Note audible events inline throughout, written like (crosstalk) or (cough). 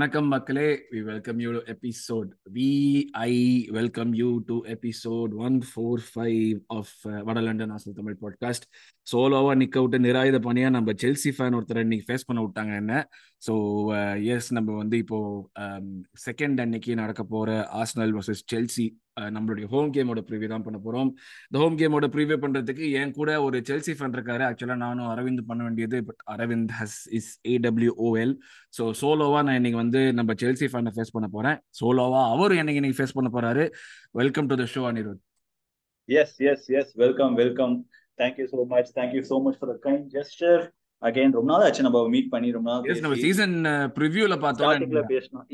வணக்கம் மக்களே. We welcome you to episode we I welcome you to episode one four five of the London ஆசல் Tamil podcast சோலோவா நிக்க விட்டு நிராயுத பணியா நம்ம செல்சி ஃபேன் ஒருத்தர் இன்னைக்கு ஃபேஸ் பண்ண விட்டாங்க என்ன? ஸோ எஸ் uh, நம்ம வந்து இப்போ um, செகண்ட் அன்னைக்கு நடக்க போற ஆஸ்னல் வர்சஸ் செல்சி நம்மளுடைய ஹோம் கேமோட ப்ரிவியூ தான் பண்ண போறோம். இந்த ஹோம் கேமோட ப்ரிவியூ பண்றதுக்கு என் கூட ஒரு செல்சி ஃபேன் இருக்காரு. ஆக்சுவலா நானும் அரவிந்த் பண்ண வேண்டியது but Aravind has is AWOL so சோலோவா நான் இன்னைக்கு வந்து நம்ம செல்சி ஃபேனை ஃபேஸ் பண்ண போறேன். சோலோவா அவரும் என்னைக்கு இன்னைக்கு ஃபேஸ் பண்ண போறாரு? Welcome to the show Anirudh yes yes yes welcome welcome thank you you much thank you Thank much for much for the. Again ரொம்ப நாள் ஆச்சு நம்ம மீட் பண்ணி ரொம்ப நாள் நம்ம சீசன் ப்ரிவியூல பார்த்தோம் பேசணும்.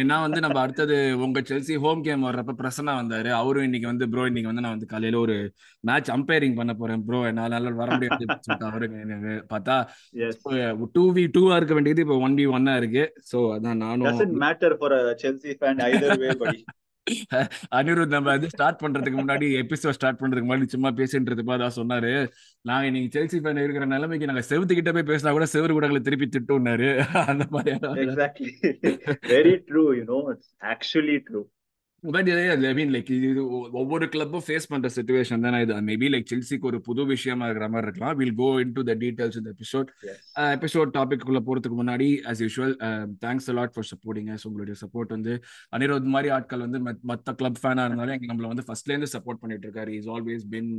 ஏன்னா வந்து நம்ம அடுத்தது உங்க செல்சி ஹோம் கேம் வர்றப்ப பிரசன்னா வந்தாரு. அவரும் இன்னைக்கு வந்து ப்ரோ இன்னைக்கு வந்து நான் வந்து காலையில ஒரு மேட்ச் அம்பைரிங் பண்ண போறேன் ப்ரோ என்னால வர முடியாது அவரு பார்த்தா டூ வி டூவா இருக்க வேண்டியது இப்போ ஒன் வி ஒன்னா இருக்கு. ஸோ அதான் நானும் matter for Chelsea fan either way படி அனிருத் நம்ம வந்து ஸ்டார்ட் பண்றதுக்கு முன்னாடி எபிசோட் ஸ்டார்ட் பண்றதுக்கு முன்னாடி சும்மா பேசின்றதுப்பா அதான் சொன்னாரு. நாங்க இன்னைக்கு செல்சி ஃபேன் இருக்கிற நிலைமைக்கு நாங்க செவத்துக்கிட்ட போய் பேசினா கூட செவரு கூட திருப்பி திட்டுனாரு அந்த மாதிரி very true you know actually true but I mean like இது ஒவ்வொரு கிளப்பும் ஃபேஸ் பண்ற சுச்சுவேஷன் தானே இது. மேபி லைக் செல்சிக்கு ஒரு புது விஷயமா இருக்கிற மாதிரி இருக்கலாம். Will go in to the details இந்த எபிசோட் எபிசோட் டாபிக் குள்ள போறதுக்கு முன்னாடி as usual thanks a lot for supporting உங்களுடைய சப்போர்ட் வந்து அனிரோத் மாதிரி ஆட்கள் வந்து மற்ற கிளப் ஃபேனா இருந்தாலும் எங்க நம்மள வந்து ஃபர்ஸ்ட்ல இருந்து சப்போர்ட் பண்ணிட்டு இருக்காரு. Is always been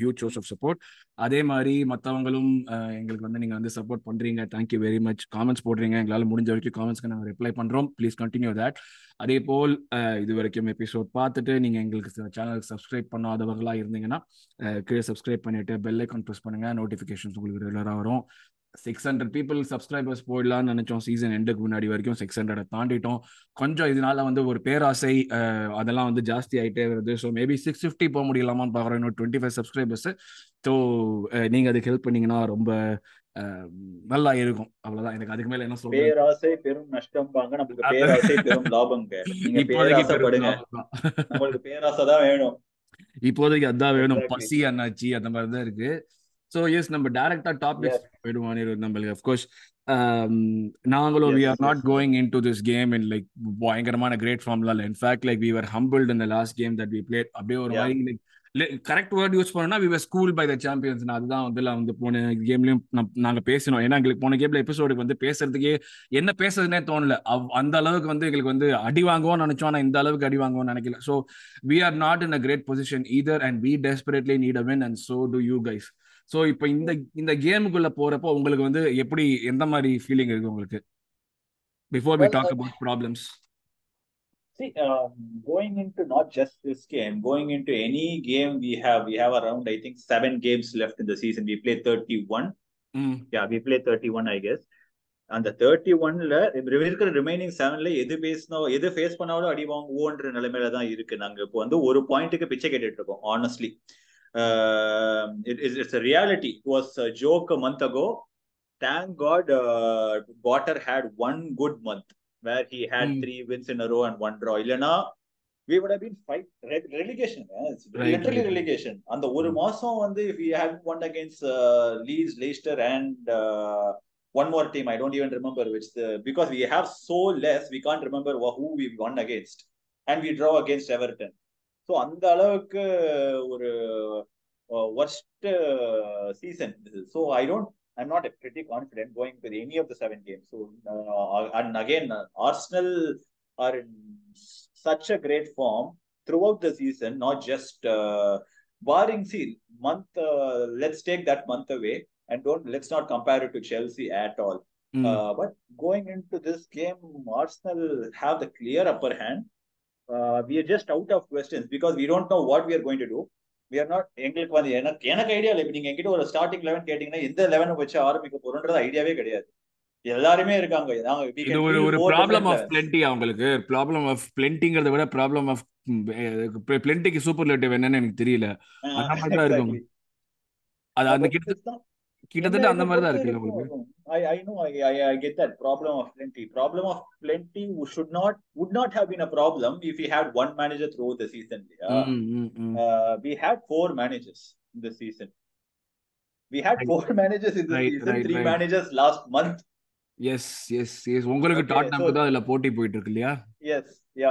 huge source of support அதே மாதிரி மற்றவங்களும் எங்களுக்கு வந்து நீங்க வந்து சப்போர்ட் பண்றீங்க. தேங்க்யூ வெரி மச் காமெண்ட்ஸ் போடுறீங்க. எங்களால் முடிஞ்ச வரைக்கும் காமெண்ட்ஸ்க்கு நாங்கள் ரிப்ளை பண்றோம். ப்ளீஸ் கண்டினியூ தட் அதே போல் இது வரைக்கும் எபிசோட் பார்த்துட்டு நீங்கள் எங்களுக்கு சேனலுக்கு சப்ஸ்கிரைப் பண்ணாதவர்களாக இருந்தீங்கன்னா கீழே சப்ஸ்கிரைப் பண்ணிட்டு பெல் ஐக்கான் ப்ரெஸ் பண்ணுங்கள் நோட்டிஃபிகேஷன்ஸ் உங்களுக்கு ரெகுலராக வரும். சிக்ஸ் ஹண்ட்ரட் பீப்புள் சப்ஸ்கிரைபர்ஸ் போயிடலாம்னு நினைச்சோம். சீசன் எண்டுக்கு முன்னாடி வரைக்கும் சிக்ஸ் ஹண்ட்ரட் தாண்டிட்டோம். கொஞ்சம் இதனால வந்து ஒரு பேராசை அதெல்லாம் வந்து ஜாஸ்தி ஆகிட்டே வருது. ஸோ மேபி சிக்ஸ் ஃபிஃப்டி போக முடியலாமான்னு பார்க்குறோம். இன்னும் டுவெண்ட்டி ஃபைவ் சப்ஸ்கிரைபர்ஸ் ஸோ நீங்கள் அதுக்கு ஹெல்ப் பண்ணீங்கன்னா ரொம்ப நல்லா இருக்கும். அவ்வளவுதான். எனக்கு அதுக்கு மேல என்ன சொல்றது? பேராசை பெரும் நஷ்டம் பாங்க நமக்கு பேராசை பெரும் லாபங்க. நீங்க பேராசைப்படுங்க. நம்மளுக்கு பேராசை தான் வேணும். இப்போதைக்கு அதான் வேணும். பசி அண்ணாச்சி அந்த மாதிரி தான் இருக்கு. ஸோ எஸ் நம்ம டைரக்டா டாபிக் போயிடுவோம் நம்மளுக்கு. அஃப்கோர்ஸ் நாங்களும் we are not going in to this game in like பயங்கரமான கிரேட் ஃபார்ம்ல இல்லை. In fact like we are humbled இந்த last game that we played அப்படியே ஒரு மாதிரி லைக் கரெக்ட் வேர்ட் யூஸ் பண்ணோம்னா we school by the champions அதுதான் வந்து வந்து போன கேம்லயும் நாங்க பேசினோம். ஏன்னா எங்களுக்கு போன கேம்ல எபிசோடுக்கு வந்து பேசுறதுக்கே என்ன பேசுறதுனே தோணல. அந்த அளவுக்கு வந்து எங்களுக்கு வந்து அடி வாங்குவோம் நினைச்சோம். ஆனா இந்த அளவுக்கு அடி வாங்குவோம் நினைக்கல. So we are not in a great position either and we desperately need a win and so to you guys so இப்போ இந்த இந்த கேமுக்குள்ள போறப்போ உங்களுக்கு வந்து எப்படி எந்த மாதிரி ஃபீலிங் இருக்கு உங்களுக்கு? Before we talk about problems See, um, going into not just this game, going into any game we have, we have around, I think, seven games left in the season. We play 31. Mm. Yeah, we play 31, I guess. அந்த thirty ஒன்ல இருக்கிற remaining செவன்ல எது பேசினோம் எது face பண்ணாலும் அடி வாங்குவோன்ற நிலைமையில தான் இருக்கு நாங்க இப்போ வந்து ஒரு பாயிண்ட்டுக்கு பிச்சை கேட்டுட்டு இருக்கோம் honestly it's reality it was joke month ago thank god water had one good month where he had mm. three wins in a row and one draw. இல்லனா we would have been fight relegation. It's right, literally right. relegation. அந்த ஒரு மாசம் வந்து if we had won against uh, Leeds, Leicester and uh, one more team, I don't even remember which the because we have so less, we can't remember who we won against, and we draw against Everton. So அந்த அளவுக்கு ஒரு worst uh, season. So I don't I'm not pretty confident going with any of the seven games. So, uh, and again, uh, Arsenal are in such a great form throughout the season, not just uh, barring seal month. let's take that month away and don't let's not compare it to Chelsea at all. Mm. but going into this game, Arsenal have the clear upper hand. we are just out of questions because we don't know what we are going to do. We are not எங்களுக்கு வந்து எனக்கு எனக்கு idea இல்லை. நீங்க எங்கிட்ட ஒரு starting eleven கேட்டீங்கன்னா எந்த லெவன் வச்சு ஆரம்பிக்க போறோன்றது ஐடியாவே கிடையாது. எல்லாருமே இருக்காங்க. இது ஒரு ஒரு ப்ராப்ளம் ஆஃப் பிளென்டி அவங்களுக்கு ப்ராப்ளம் ஆஃப் பிளென்டிங்கிறத விட ப்ராப்ளம் ஆஃப் பிளென்டிக்கு சூப்பர்லேட்டிவ் என்னன்னு எனக்கு தெரியல. அந்த மாதிரி இருக்கும். அது அந்த கிட்ட கிட்டத்தட்ட அந்த மாதிரி தான் இருக்கு உங்களுக்கு. Problem of plenty should not would not have been a problem if we had one manager throughout the season. Yeah? Mm, mm, mm. Uh, we had four managers in the season. We had four managers in the Right, season, right, three right. managers last month. Yes yes yes உங்களுக்கு Okay, Todd so- தான் அதுல போட்டி போயிட்டு இருக்கு இல்லையா yes yeah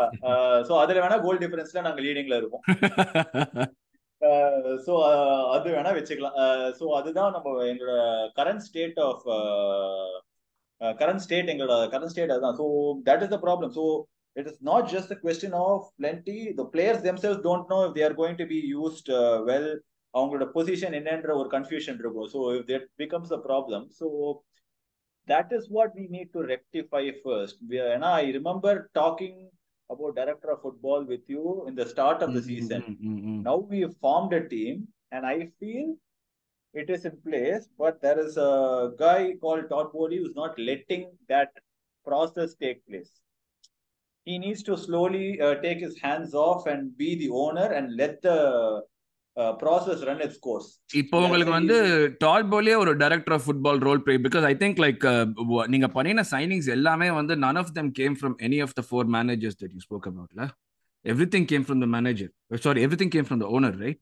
so அதுல வேணா கோல் டிஃபரன்ஸ்ல நாங்க லீடிங்ல இருக்கோம் சோ அது வேணா வச்சுக்கலாம். சோ அதுதான் நம்ம எங்களோட current state of current state எங்களோட கரண்ட் ஸ்டேட் அதுதான். So that is the problem so it is not just a question of plenty the players themselves don't know if they're going to be used well அவங்களோட position என்னன்ற ஒரு confusion இருக்கும். So if that becomes a problem so that is what we need to rectify first ஏன்னா I remember talking about director of football with you in the start of the mm-hmm, season. Mm-hmm, mm-hmm. Now we have formed a team, and I feel it is in place, but there is a guy called Todd Bowley who's not letting that process take place. He needs to slowly uh, take his hands off and be the owner and let the uh, process run its course. இப்போ உங்களுக்கு வந்து Todd போலியே ஒரு director of football role play because I think like நீங்க பண்ணின signings எல்லாமே வந்து none of them came from any of the four managers that you spoke அபவுட்ல everything came from the manager sorry everything came from the owner right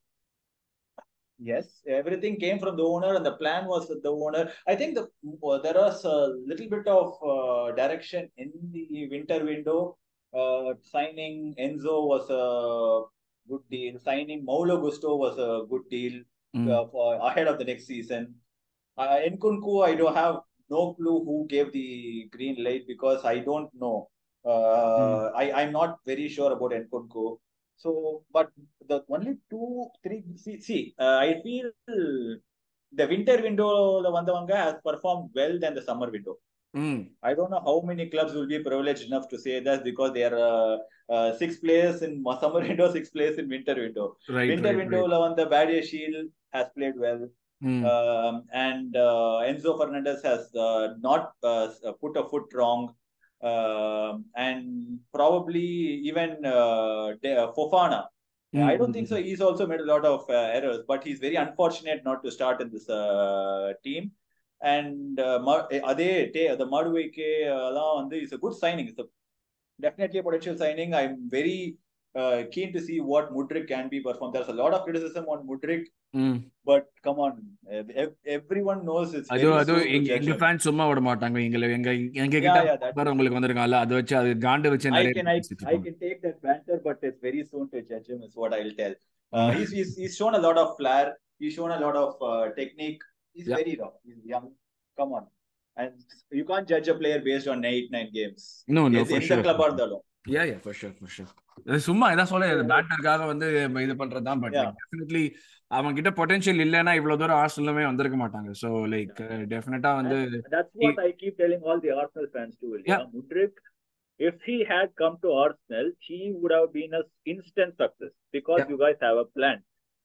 Yes, everything came from the owner, and the plan was with the owner. I think the uh, there was a little bit of uh, direction in the winter window. Uh, signing Enzo was a good deal. Signing Maulo Gusto was a good deal uh, for ahead of the next season. Uh, Nkunku, I don't have no clue who gave the green light because I don't know. Uh, I I'm not very sure about Nkunku. So, but the only two, three, see, see uh, I feel the winter window, the Vandavanga has performed well than the summer window. I don't know how many clubs will be privileged enough to say that because they are uh, uh, six players in (laughs) summer window, six players in winter window. Right, winter right, window, right. the Badia Shield has played well. Mm. Um, and uh, Enzo Fernandez has uh, not uh, put a foot wrong. Um and probably even uh, Fofana. Mm. I don't think so. He's also made a lot of uh, errors, but he's very unfortunate not to start in this uh, team. Uh, the Madueke uh, is a good signing. It's a, definitely a potential signing. I'm very uh, keen to see what Mudrik can be performed. There's a lot of criticism on Mudrik, Mm. but come on, ev- everyone knows it's அது அது எங்க எங்க. Fans சும்மா விட மாட்டாங்க எங்க எங்க Yeah, கிட்ட பாரு உங்களுக்கு வந்திருக்காங்கல்ல அதை வச்சு அது காண்டு வச்சு நிறைய பேசிட்டு I இருப்பாங்க. can take that banter, but it's very soon to judge him. Is what I'll tell. Uh, he's, he's he's shown a lot of flair. He's shown a lot of uh, technique. He's Yeah. very raw. He's young. Come on, and you can't judge a player based on eight nine games. No, no, for எந்த sure. club இருந்தாலும். Yeah, yeah, for sure, for sure. சும்மா இதான் சொல்ல பேட்டருக்காக வந்து இது பண்றதுதான் but. Definitely அவங்க கிட்ட பொட்டன்ஷியல் இல்லைன்னா இவ்வளவு தூரம் ஆர்சனலுமே வந்திருக்க மாட்டாங்க சோ லைக் டெஃபினட்டா வந்து And that's what I keep telling all the Arsenal fans too. Ilya. Yeah. Mudrik, if he had come to Arsenal, he would have been a instant success because Yeah. you guys have a plan,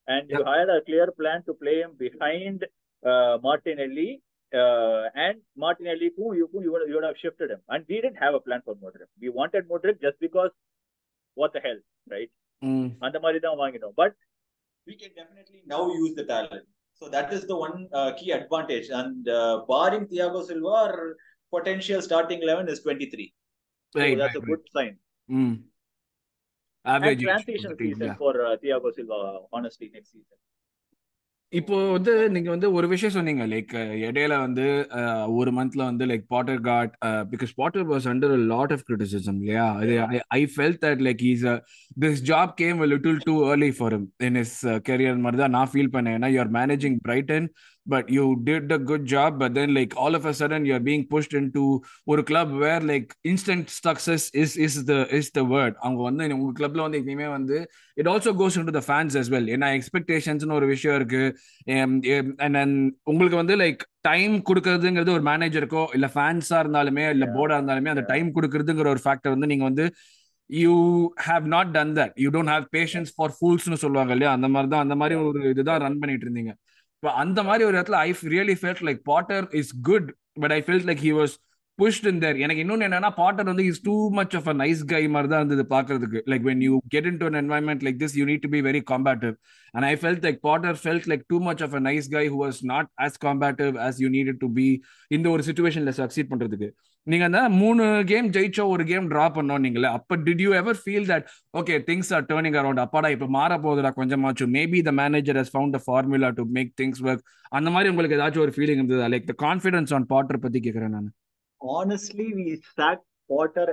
and you Yeah. had a clear plan to play him behind uh, Martinelli. Uh, and Martinelli, who you, who you, would, you would have shifted him, and we didn't have a plan for Modric. We wanted Modric just because, what the hell, right? ம், அந்த மாதிரி தான் வாங்கினோம் but we can definitely now use the talent so that is the one uh, key advantage and uh, barring Thiago Silva our potential starting 11 is 23 so right, that's right, a good sign ம். and Average age of transition the team, season yeah. for uh, Thiago Silva honestly next season இப்போ வந்து நீங்க வந்து ஒரு விஷயம் சொன்னீங்க like இடையில வந்து ஒரு மந்த்ல வந்து like Potter got because Potter was under lot of criticism இல்லையா? அது I felt that like is this job came little too early for him in his career மாதிரி தான் நான் ஃபீல் பண்ணேன். ஏன்னா you're managing Brighton but you did a good job but then like all of a sudden you're being pushed in to a club where like instant success is is the is the word அவங்க வந்து உங்க கிளப்ல வந்து எப்பயுமே வந்து it also goes in to the fans as well ஏன்னா எக்ஸ்பெக்டேஷன்ஸ்னு ஒரு விஷயம் இருக்கு. உங்களுக்கு வந்து லைக் டைம் கொடுக்கறதுங்கிறது ஒரு மேனேஜருக்கோ இல்ல ஃபேன்ஸா இருந்தாலுமே இல்ல. போர்டா இருந்தாலுமே அந்த. டைம் கொடுக்கறதுங்கிற ஒரு ஃபேக்டர் வந்து நீங்க வந்து you have not done that you don't have patience for ஃபூல்ஸ்னு சொல்லுவாங்க இல்லையா? அந்த மாதிரி தான் அந்த மாதிரி. ஒரு இதுதான் ரன் பண்ணிட்டு இருந்தீங்க. அந்த மாதிரி ஒரு இடத்துல I really felt like Potter is good but I felt like he was pushed in there எனக்கு இன்னொன்னு என்னன்னா பாட்டர் வந்து is too much of a nice guy மாதிரி தான் இருந்தது பாக்குறதுக்கு like when you get in to an environment like this you need to be very competitive and I felt like Potter felt like too much of a nice guy who was not as competitive as you need to be இந்த ஒரு சுச்சுவேஷன்ல succeed பண்றதுக்கு. நீங்க அந்த மூணு game ஜெயிச்சோ ஒரு game draw பண்ணோம் நீங்களே அப்ப did you ever feel that okay things are turning around அப்பாடா இப்ப மாற போகுதுடா கொஞ்சமாச்சும் maybe the manager has found a formula to make things work அந்த மாதிரி உங்களுக்கு ஏதாச்சும் ஒரு ஃபீலிங் இருந்ததா like the confidence on Potter பத்தி கேக்குறேன் நான் honestly, we sacked Potter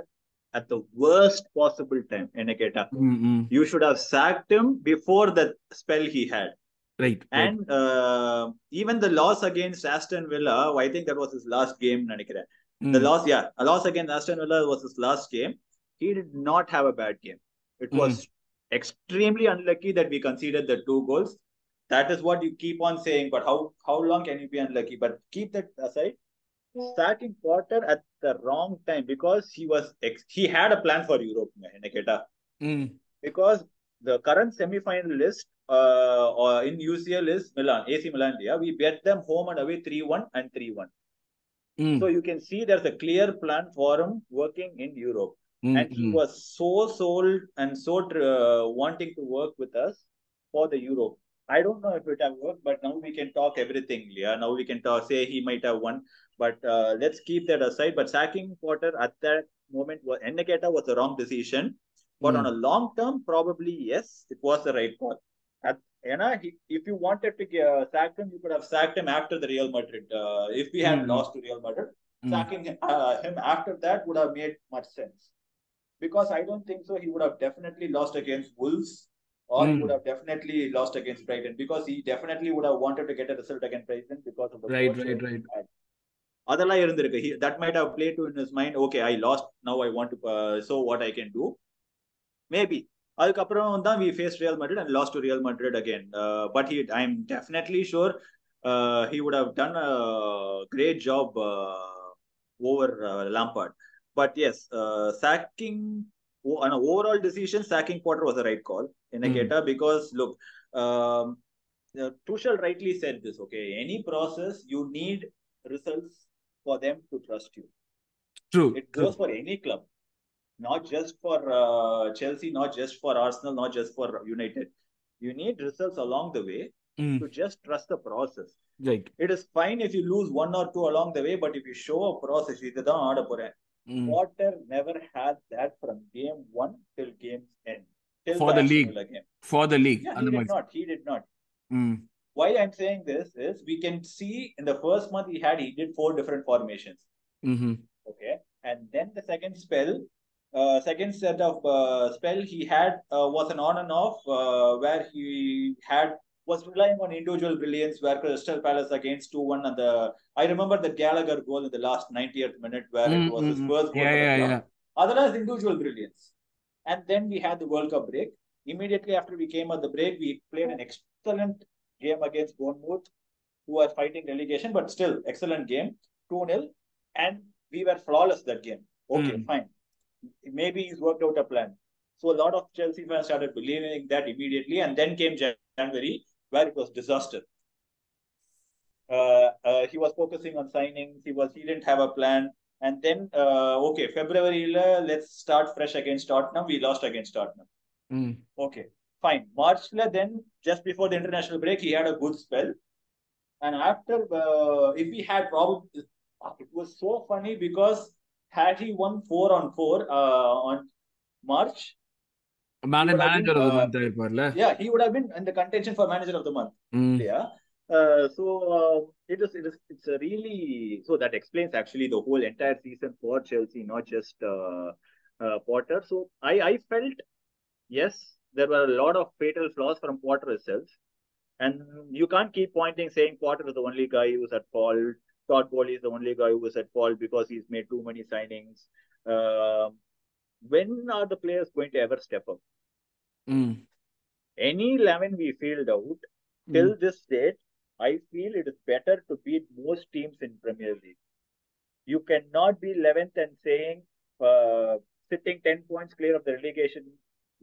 at the worst possible time. Eneketa. ம், ம். You should have sacked him before the spell he had. Right, right. And uh, even the loss against Aston Villa, I think that was his Mm. The hmm. loss, yeah, a loss against Aston Villa was his last game. He did not have a bad game. It mm. was extremely unlucky that we conceded the two goals. That is what you keep on saying. But how how long can you be unlucky? But keep that aside. Starting quarter at the wrong time because he was ex- he had a plan for Europe, Mm. Because the current semi-final list uh, or in UCL is Milan, AC Milan. Yeah, we bet them home and away three one and three one. Mm. So you can see there's a clear plan for him working in Europe. Mm-hmm. And he mm. was so sold and so uh, wanting to work with us for the Europe. I don't know if it have worked, but now we can talk everything, Yeah, Now we can talk, say he might have won, but uh, let's keep that aside. But sacking Potter at that moment was Eneketa was the wrong decision. But mm. on a long term, probably yes, it was the right call. At you know, he, if you wanted to uh, sack him, you could have sacked him after the Real Madrid. Uh, if we had Mm. lost to Real Madrid, ம். sacking uh, him after that would have made much sense. Because I don't think so. He would have definitely lost against Wolves, or he Mm. would have definitely lost against Brighton. Because he definitely would have wanted to get a result against Brighton because of the Right, poor right, showing right. he had. அதெல்லாம் இருந்திருக்கு he, that might have played to in his mind okay I lost now I want to uh, show what I can do maybe அதுக்கப்புறம் தான் we faced Real Madrid and lost to Real Madrid again uh, but he I'm definitely sure uh, he would have done a great job uh, over uh, Lampard but yes uh, sacking on an overall decision sacking Potter was the right call in a Mm. because look um, uh, Tuchel rightly said this okay any process you need results for them to trust you True, it true. goes for any club, not just for uh, Chelsea, not just for Arsenal, not just for United. You need results along the way ம், to just trust the process. Right. It is fine if you lose one or two along the way, but if you show a process, இதுதான் ஆட போறேன். ம். Potter never had that from game one till game's end. Till For the Aston league. Villa game. For the league. Yeah, he அந்த did மாதிரி. not. He did not. ம், Why I'm saying this is we can see in the first month he had, he did four different formations. ம்ஹும். Okay. And then the second spell, uh, second set of uh, spell he had uh, was an on and off uh, where he had was relying on individual brilliance where Crystal Palace against 2-1 and the I remember the Gallagher goal in the last 90th minute where Mm, it was his mm, mm. first goal Yeah, yeah, yeah. Otherwise individual brilliance. And then we had the World Cup break. Immediately after we came at the break, we played an excellent game against Bournemouth, who are fighting relegation, but still excellent game, 2-0. And we were flawless that game. Okay, Mm. fine. Maybe he's worked out a plan. So a lot of Chelsea fans started believing that immediately, and then came January, where it was disaster. Uh, uh, he was focusing on signings. He was he didn't have a plan. And then uh, okay, February let's start fresh against Tottenham. We lost against Tottenham. ம், Okay, fine. March then just before the international break, he had a good spell. And after uh, if he had probably it was so funny because had he won four on four uh, on March, Man- would have manager been, of the uh, month ஆயிருப்பார்ல? yeah, he would have been in the contention for manager of the month. ம், Yeah. Uh, so uh, it is it is it's a really so that explains actually the whole entire season for Chelsea, not just uh, uh, Potter. So I I felt yes, there were a lot of fatal flaws from Potter itself, and you can't keep pointing saying Potter is the only guy who's at fault. Todd Bowley is the only guy who was at fault because he's made too many signings. Uh, when are the players going to ever step up? ம், Any 11 we filled out till this date, I feel it is better to beat most teams in Premier League. You cannot be 11th and saying uh, sitting 10 points clear of the relegation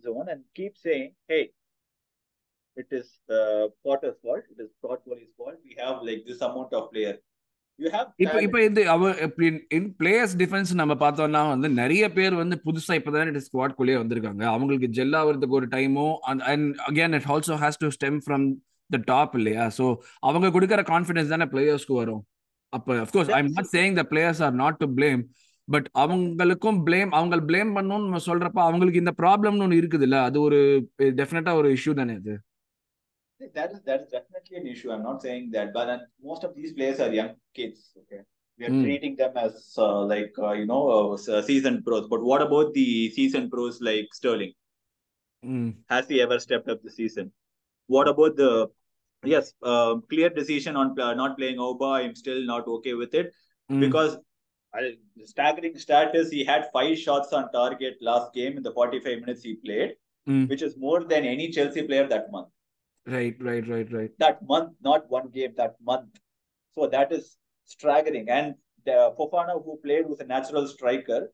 zone and keep saying, hey, it is uh, Potter's fault, it is Todd Bowley's fault. We have like this amount of player. இப்ப இப்ப அவர் இன் players defence நம்ம பார்த்தோம்னா வந்து நிறைய பேர் வந்து புதுசா இப்பதான் ஸ்குவாட் குள்ளேயே வந்திருக்காங்க. அவங்களுக்கு ஜெல் ஆகிறதுக்கு ஒரு டைமும் and again it also has to stem from the top இல்லையா? ஸோ அவங்க கொடுக்குற கான்ஃபிடன்ஸ் தானே பிளேயர்ஸ்க்கு வரும். அப்ப of course I am not saying the players are not to blame but அவங்களுக்கும் பிளேம் அவங்க பிளேம் பண்ணணும்னு நம்ம சொல்றப்ப அவங்களுக்கு இந்த ப்ராப்ளம்னு ஒன்று இருக்குது இல்ல அது ஒரு டெஃபினட்டா ஒரு இஷ்யூ தானே அது. That is that is definitely an issue. I'm not saying that, but uh, most of these players are young kids. Okay, We are Mm. treating them as uh, like uh, you know uh, seasoned pros. But what about the seasoned pros like Sterling? Mm. Has he ever stepped up the season? What about the yes uh, clear decision on uh, not playing Oba? I'm still not okay with it Mm. because I, the staggering stat is he had five shots on target last game in the 45 minutes he played, Mm. which is more than any Chelsea player that month. Right, right, right, right. That month, not one game, that month. So that is staggering. And the Fofana, who played, was a natural striker.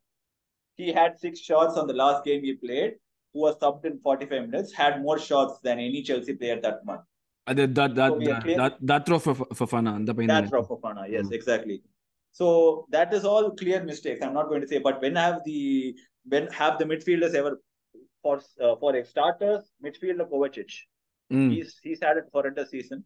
He had six shots on the last game he played, who was subbed in 45 minutes, had more shots than any Chelsea player that month. அது that that So we are clear- that that throw for Fafana அந்த பையன் That's Rafa Fofana. Yes, Mm. exactly. So that is all clear mistakes. I'm not going to say, but when have the when have the midfielders ever for uh, for starters midfielder Kovacic? Mm. He's he's had a horrendous season.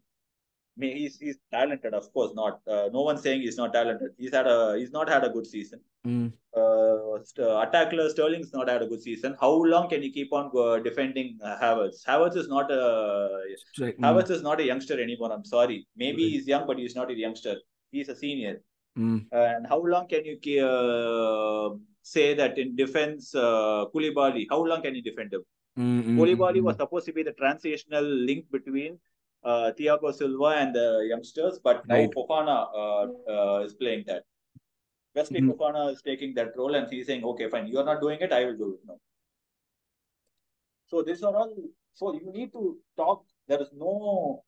I mean, he's he's talented, of course. Not uh, no one saying he's not talented. He's had a he's not had a good season. Mm. Uh, st- attacker Sterling's not had a good season. How long can he keep on uh, defending uh, Havertz? Havertz is not a Right. Mm. Havertz is not a youngster anymore. I'm sorry. Maybe Right. he's young, but he's not a youngster. He's a senior. Mm. And how long can you uh, say that in defense, uh, Koulibaly, how long can you defend him? Mm, mm, Koulibaly mm, was supposed to be the transitional link between uh, Thiago Silva and the youngsters, but now Right. Fofana uh, uh, is playing that. Wesley Mhm. Fofana is taking that role and he's saying, okay, fine, you're not doing it, I will do it now. So these are all, so you need to talk. There is no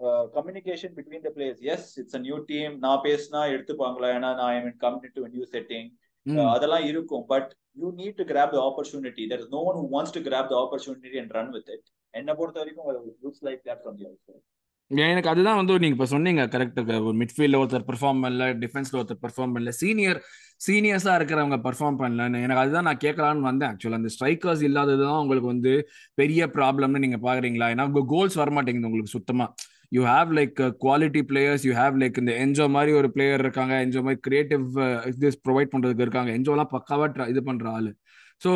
uh, communication between the players. Yes, it's a new team. நான் பேசினா எடுத்துப்பாங்களா ஏன்னா நான் I mean come to new setting mm. uh, அதெல்லாம் இருக்கும். But you need to grab the opportunity there no one wants to grab the opportunity and run with it என்ன பொறுத்த வரைக்கும் looks like that from the out எனக்கு அதுதான் வந்து நீங்க இப்ப சொன்னீங்க கரெக்ட் ஒரு மிட்ஃபீல்ட்ல ஒருத்தர் பெர்ஃபார்ம் பண்ணல டிஃபென்ஸ்ல ஒருத்தர் பெர்ஃபார்ம் பண்ணல சீனியர் சீனியர்ஸா இருக்கிறவங்க பெர்ஃபார்ம் பண்ணலன்னு. எனக்கு அதுதான் நான் கேட்கலான்னு வந்தேன் ஆக்சுவலா அந்த ஸ்ட்ரைக்கர்ஸ் இல்லாததுதான் உங்களுக்கு வந்து பெரிய ப்ராப்ளம்னு நீங்க பாக்குறீங்களா? ஏன்னா கோல்ஸ் வர மாட்டேங்குது உங்களுக்கு சுத்தமா. You have like quality players you have like இந்த என்ஜோ மாதிரி ஒரு பிளேயர் இருக்காங்க. என்ஜோ மாதிரி கிரியேட்டிவ் uh, இது ப்ரொவைட் பண்றதுக்கு இருக்காங்க. என்ஜோலாம் பக்காவா இது பண்ற ஆளு. ஸோ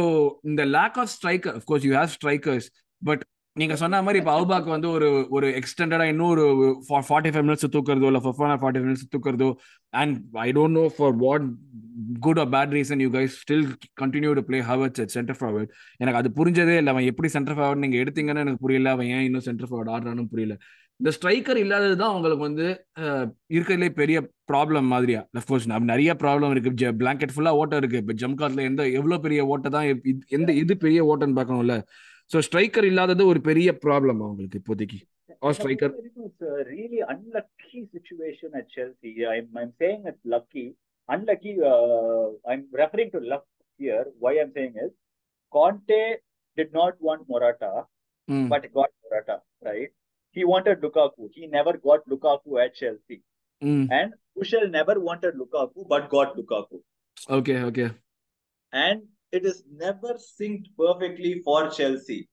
இந்த lack of striker of course you have strikers but நீங்க சொன்ன மாதிரி இப்போ அவுபாக் வந்து ஒரு ஒரு எக்ஸ்டெண்டடா இன்னொரு ஃபார்ட்டி ஃபைவ் மினிட்ஸ் தூக்குறதோ இல்லை four forty minutes தூக்குறதோ and I don't know for what good or bad reason you guys still continue to play Havertz at centre forward எனக்கு அது புரிஞ்சதே இல்லை. அவன் எப்படி சென்டர் ஃபார்வர்ட் நீங்க எடுத்தீங்கன்னு எனக்கு புரியல. அவன் ஏன் இன்னும் சென்டர் ஃபார்வர்ட் ஆடுறான்னு புரியல. இந்த ஸ்ட்ரைக்கர் இல்லாதது தான் உங்களுக்கு வந்து இருக்கிறதுலே பெரிய ப்ராப்ளம் மாதிரியா அஃப்கோர்ஸ் நிறைய ப்ராப்ளம் இருக்கு பிளாங்கெட் ஃபுல்லா ஓட்டம் இருக்கு இப்போ ஜம்காட்ல எந்த எவ்வளவு பெரிய ஓட்டை தான் எந்த இது பெரிய ஓட்டம்னு பார்க்கணும்ல ஸோ ஸ்ட்ரைக்கர் இல்லாதது ஒரு பெரிய ப்ராப்ளம் அவங்களுக்கு இப்போதைக்கு Or striker. It's a really unlucky situation at Chelsea. I'm, I'm saying it's lucky. Unlucky, uh, I'm referring to luck here. Why I'm saying is Conte did not want Morata, ம் but got Morata, right? He wanted Lukaku. He never got Lukaku at Chelsea. Mm. And Tuchel never wanted Lukaku but got Lukaku. Okay, okay. And it is never synced perfectly for Chelsea.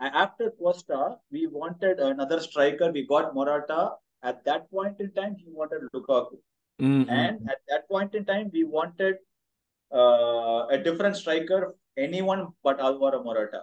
After Costa, we wanted another striker. We got Morata. At that point in time, he wanted Lukaku. Mm-hmm. And at that point in time, we wanted uh, a different striker, anyone but Alvaro Morata.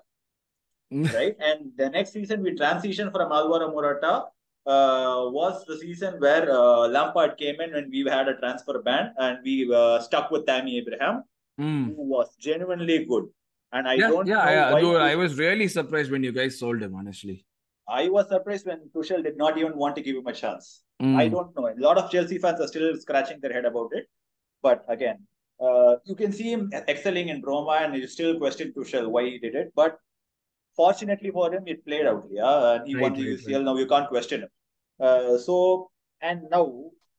(laughs) right? And the next season we transitioned from Alvaro Morata uh, was the season where uh, Lampard came in when we had a transfer ban and we uh, stuck with Tammy Abraham, ம் who was genuinely good. And I Yeah, don't yeah, know yeah. Dude, I was really surprised when you guys sold him, honestly. I was surprised when Tuchel did not even want to give him a chance. Mm. I don't know. A lot of Chelsea fans are still scratching their head about it. But again, uh, you can see him excelling in Roma and you still question Tuchel why he did it. But fortunately for him, it played out. Yeah, and he won Right, the right, UCL. Now you can't question him. Uh, so and now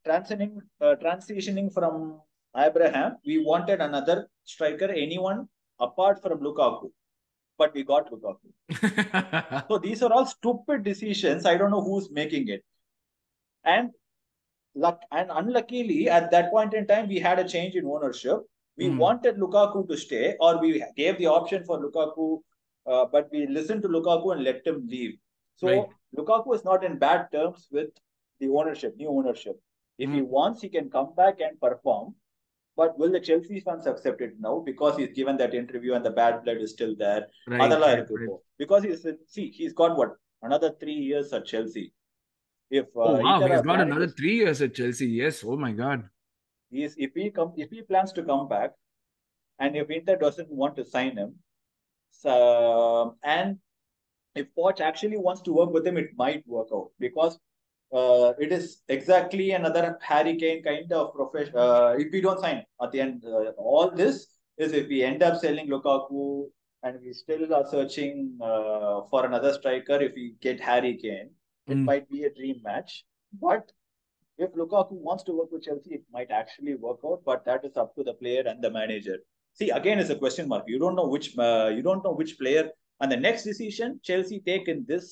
transitioning uh, transitioning from Abraham, we wanted another striker, anyone apart from Lukaku, but we got Lukaku. (laughs) So these are all stupid decisions. I don't know who's making it. And luck and unluckily, at that point in time, we had a change in ownership. We Hmm. wanted Lukaku to stay, or we gave the option for Lukaku, uh, but we listened to Lukaku and let him leave. So right. Lukaku is not in bad terms with the ownership, new ownership. If mm. he hmm. wants, he can come back and perform. But will the Chelsea fans accept it now because he's given that interview and the bad blood is still there? Right, right, right. Because he's see, he's got what another three years at Chelsea. If uh, oh, wow, he's got another three years at Chelsea. Yes, oh my God. He is if he comes if he plans to come back, and if Inter doesn't want to sign him, so, and if Poch actually wants to work with him, it might work out because uh, it is exactly another Harry Kane kind of profession. Uh, if we don't sign at the end, uh, all this is if we end up selling Lukaku and we still are searching uh, for another striker. If we get Harry Kane, it Mm. might be a dream match. But if Lukaku wants to work with Chelsea, it might actually work out. But that is up to the player and the manager. See, again, it's a question mark. You don't know which uh, you don't know which player. And the next decision Chelsea take in this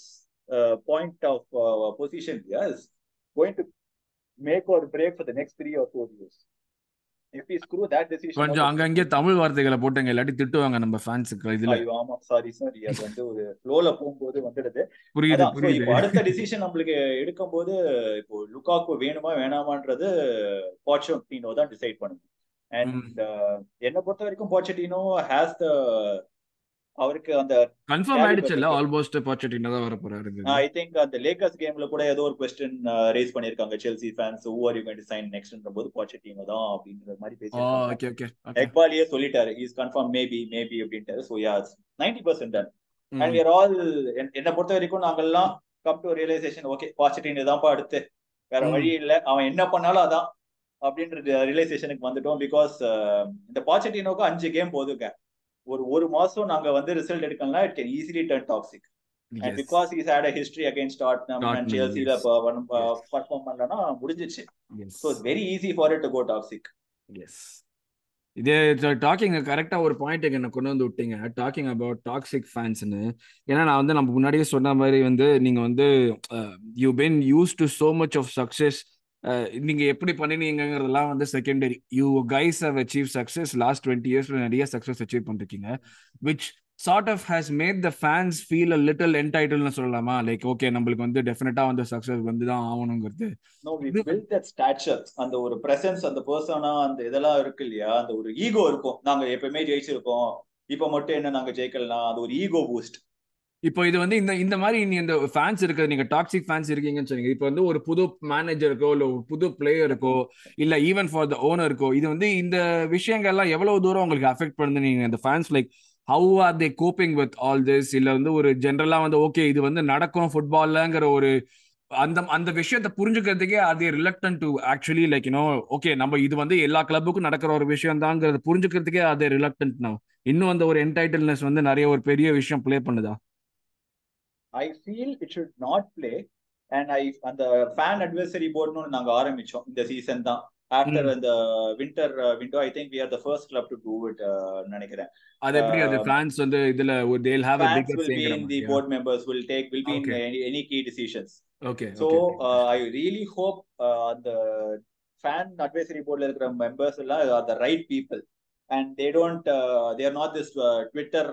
uh, point of uh, position here is going to make or break for the next three or four years. If we screw that decision, கொஞ்சம் அங்கங்கே தமிழ் வார்த்தைகளை போட்டுங்க இல்லாட்டி திட்டுவாங்க நம்ம ஃபேன்ஸுக்கு இதுல ஐயோ ஆமா சாரி சாரி அது வந்து ஒரு ஃப்ளோல போகும்போது வந்துடுது புரியுது புரியுது இப்போ அடுத்த டிசிஷன் நம்மளுக்கு எடுக்கும்போது இப்போ லுகாக்கு வேணுமா வேணாமான்றது பாச்சோட்டினோ தான் டிசைட் பண்ணும் அண்ட் என்னை பொறுத்த வரைக்கும் பாச்சட்டினோ ஹேஸ் த அவருக்கு அந்த கன்ஃபார்ம் ஆயிடுச்சு இல்ல caliber ஆல்மோஸ்ட் பாச்சட்டினா தான் வர போறாரு. ஐ திங்க் அந்த லேக்கர்ஸ் கேம்ல கூட ஏதோ ஒரு கொஸ்டின் ரேஸ் பண்ணிருக்காங்க Chelsea fans who are you going to sign நெக்ஸ்ட்ன்ற போது பாச்சட்டினோ தான் அப்படின்ற மாதிரி பேசியிருக்காங்க. ஓகே ஓகே எக்பாலியே சொல்லிட்டாரு. இஸ் கன்ஃபார்ம் மேபி மேபி அப்படின்ட்டாரு. So yeah ninety percent done and we're all என்னை பொறுத்த வரைக்கும் நாங்கெல்லாம் come to realization okay positive தான்ப்பா அடுத்து. வேற. வழி இல்ல. அவன் என்ன பண்ணாலும் அதான். அப்படின்ற ரியலைசேஷனுக்கு வந்துட்டோம். பிகாஸ் இந்த பாசிட்டினோக்கு அஞ்சு கேம் போதுங்க. ஒரு ஒரு மாசம் நாங்க வந்து ரிசல்ட் எடுக்கலாம் it can easily turn toxic and because is had a history against Tottenham and செல்சில. Perform பண்ணலன்னா முடிஞ்சிச்சு. It's very easy for it to go toxic yes இதே டாக்கிங் கரெக்டா ஒரு பாயிண்ட்டுக்கு என்ன கொண்டு வந்து விட்டீங்க? டாக்கிங் அபவுட் டாக்ஸிக் ஃபேன்ஸ்னு ஏன்னா நான் வந்து நம்ம முன்னாடியே சொன்ன மாதிரி வந்து நீங்க வந்து you been used to so much of success நீங்க எப்படி பண்ணினீங்கிறதெல்லாம் வந்து secondary you guys have achieve success last twenty இயர்ஸ்ல நிறைய சக்சஸ் அச்சீவ் பண்ணிருக்கீங்க. Which sort of has made the fans feel a little என்டைட்டில்னு சொல்லலாமா? லைக் ஓகே நம்மளுக்கு வந்து டெஃபினட்டா வந்து சக்சஸ் வந்து தான் ஆகணுங்கிறது. அந்த ஒரு பிரசன்ஸ் அந்த பர்சனா அந்த இதெல்லாம் இருக்கு இல்லையா? அந்த ஒரு ஈகோ இருக்கும். நாங்க எப்பவுமே ஜெயிச்சிருக்கோம் இப்ப மட்டும் என்ன நாங்க ஜெயிக்கலாம் அது ஒரு ஈகோ பூஸ்ட் இப்போ இது வந்து இந்த இந்த மாதிரி நீ இந்த ஃபேன்ஸ் இருக்குது நீங்க டாக்ஸிக் ஃபேன்ஸ் இருக்கீங்கன்னு சொன்னீங்க. இப்போ வந்து ஒரு புது மேனேஜருக்கோ இல்ல ஒரு புது பிளேயருக்கோ இல்ல ஈவன் ஃபார் த ஓனருக்கோ இது வந்து இந்த விஷயங்கள்லாம் எவ்வளவு தூரம் உங்களுக்கு அஃபெக்ட் பண்ணுது நீங்க இந்த fans like how are they coping with all this இல்ல வந்து ஒரு ஜென்ரலா வந்து ஓகே இது வந்து நடக்கும் ஃபுட்பால்லங்கிற ஒரு அந்த அந்த விஷயத்தை புரிஞ்சுக்கிறதுக்கே அது reluctant to actually like you know okay நம்ம இது வந்து எல்லா கிளப்புக்கும் நடக்கிற ஒரு விஷயம் தாங்கிறத புரிஞ்சுக்கிறதுக்கே அது ரிலக்டன்ட் நான் இன்னும் அந்த ஒரு என்டைட்டில்னஸ் வந்து நிறைய ஒரு பெரிய விஷயம் ப்ளே பண்ணுதா? I feel it should not play and I அந்த ஃபேன் அட்வைசரி போர்டுன்னு நாங்க ஆரம்பிச்சோம் இந்த சீசன் தான் ஆஃப்டர் ம். அந்த winter window I think we are the first club to do it நினைக்கிறேன் அது எப்படி அது Um, ஃபேன்ஸ் வந்து இதுல ஒரு they'll have a fans bigger will be சேங்கிற in the மாதிரியா board members will take will be Okay. in any, any key decisions okay So okay uh, I really hope uh, the fan advisory board இருக்கிற members எல்லாம் are the right people and they don't uh, they are not this uh, Twitter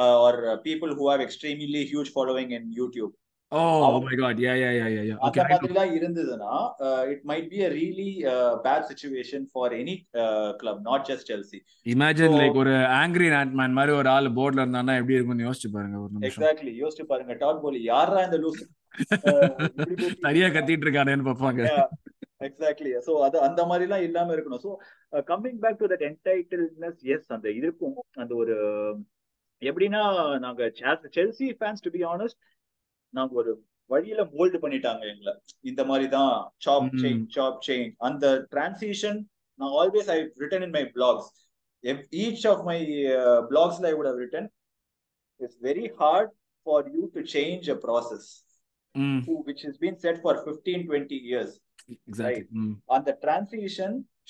uh, uh, or uh, people who have extremely huge following in YouTube. My god yeah yeah yeah yeah yeah அந்த okay மாதிரிலாம் இருந்ததுன்னா it might be a really bad situation for any club not just Chelsea imagine like ஒரு angry man மாதிரி ஒரு ஆள் போர்ட்ல இருந்தானா எப்படி இருக்கும்னு யோசிச்சு பாருங்க ஒரு நிமிஷம். எக்ஸாக்ட்லி யோசிச்சு பாருங்க டாட் போலி யாரா இந்த லூஸ் (laughs) சரியா (laughs) கத்திட்டு இருக்கானேன்னு பார்ப்பாங்க. எக்ஸாக்ட்லி சோ அது அந்த மாதிரி எல்லாம் இல்லாம இருக்கணும். So coming back to that என்டைட்டில்னஸ் yes அந்த இருக்கும் அந்த ஒரு எப்படின்னா நாங்க Chelsea fans to be honest நாங்க ஒரு வழியில மோல்டு பண்ணிட்டாங்க எங்களை. இந்த மாதிரி தான் சாப். செயின் சாப் செயின் அந்த டிரான்சிஷன் நான் always I written in my blogs each of my பிளாக்ஸ்ல I would have written it's very hard for you to change a process hmm which has been set for 15 20 years. Exactly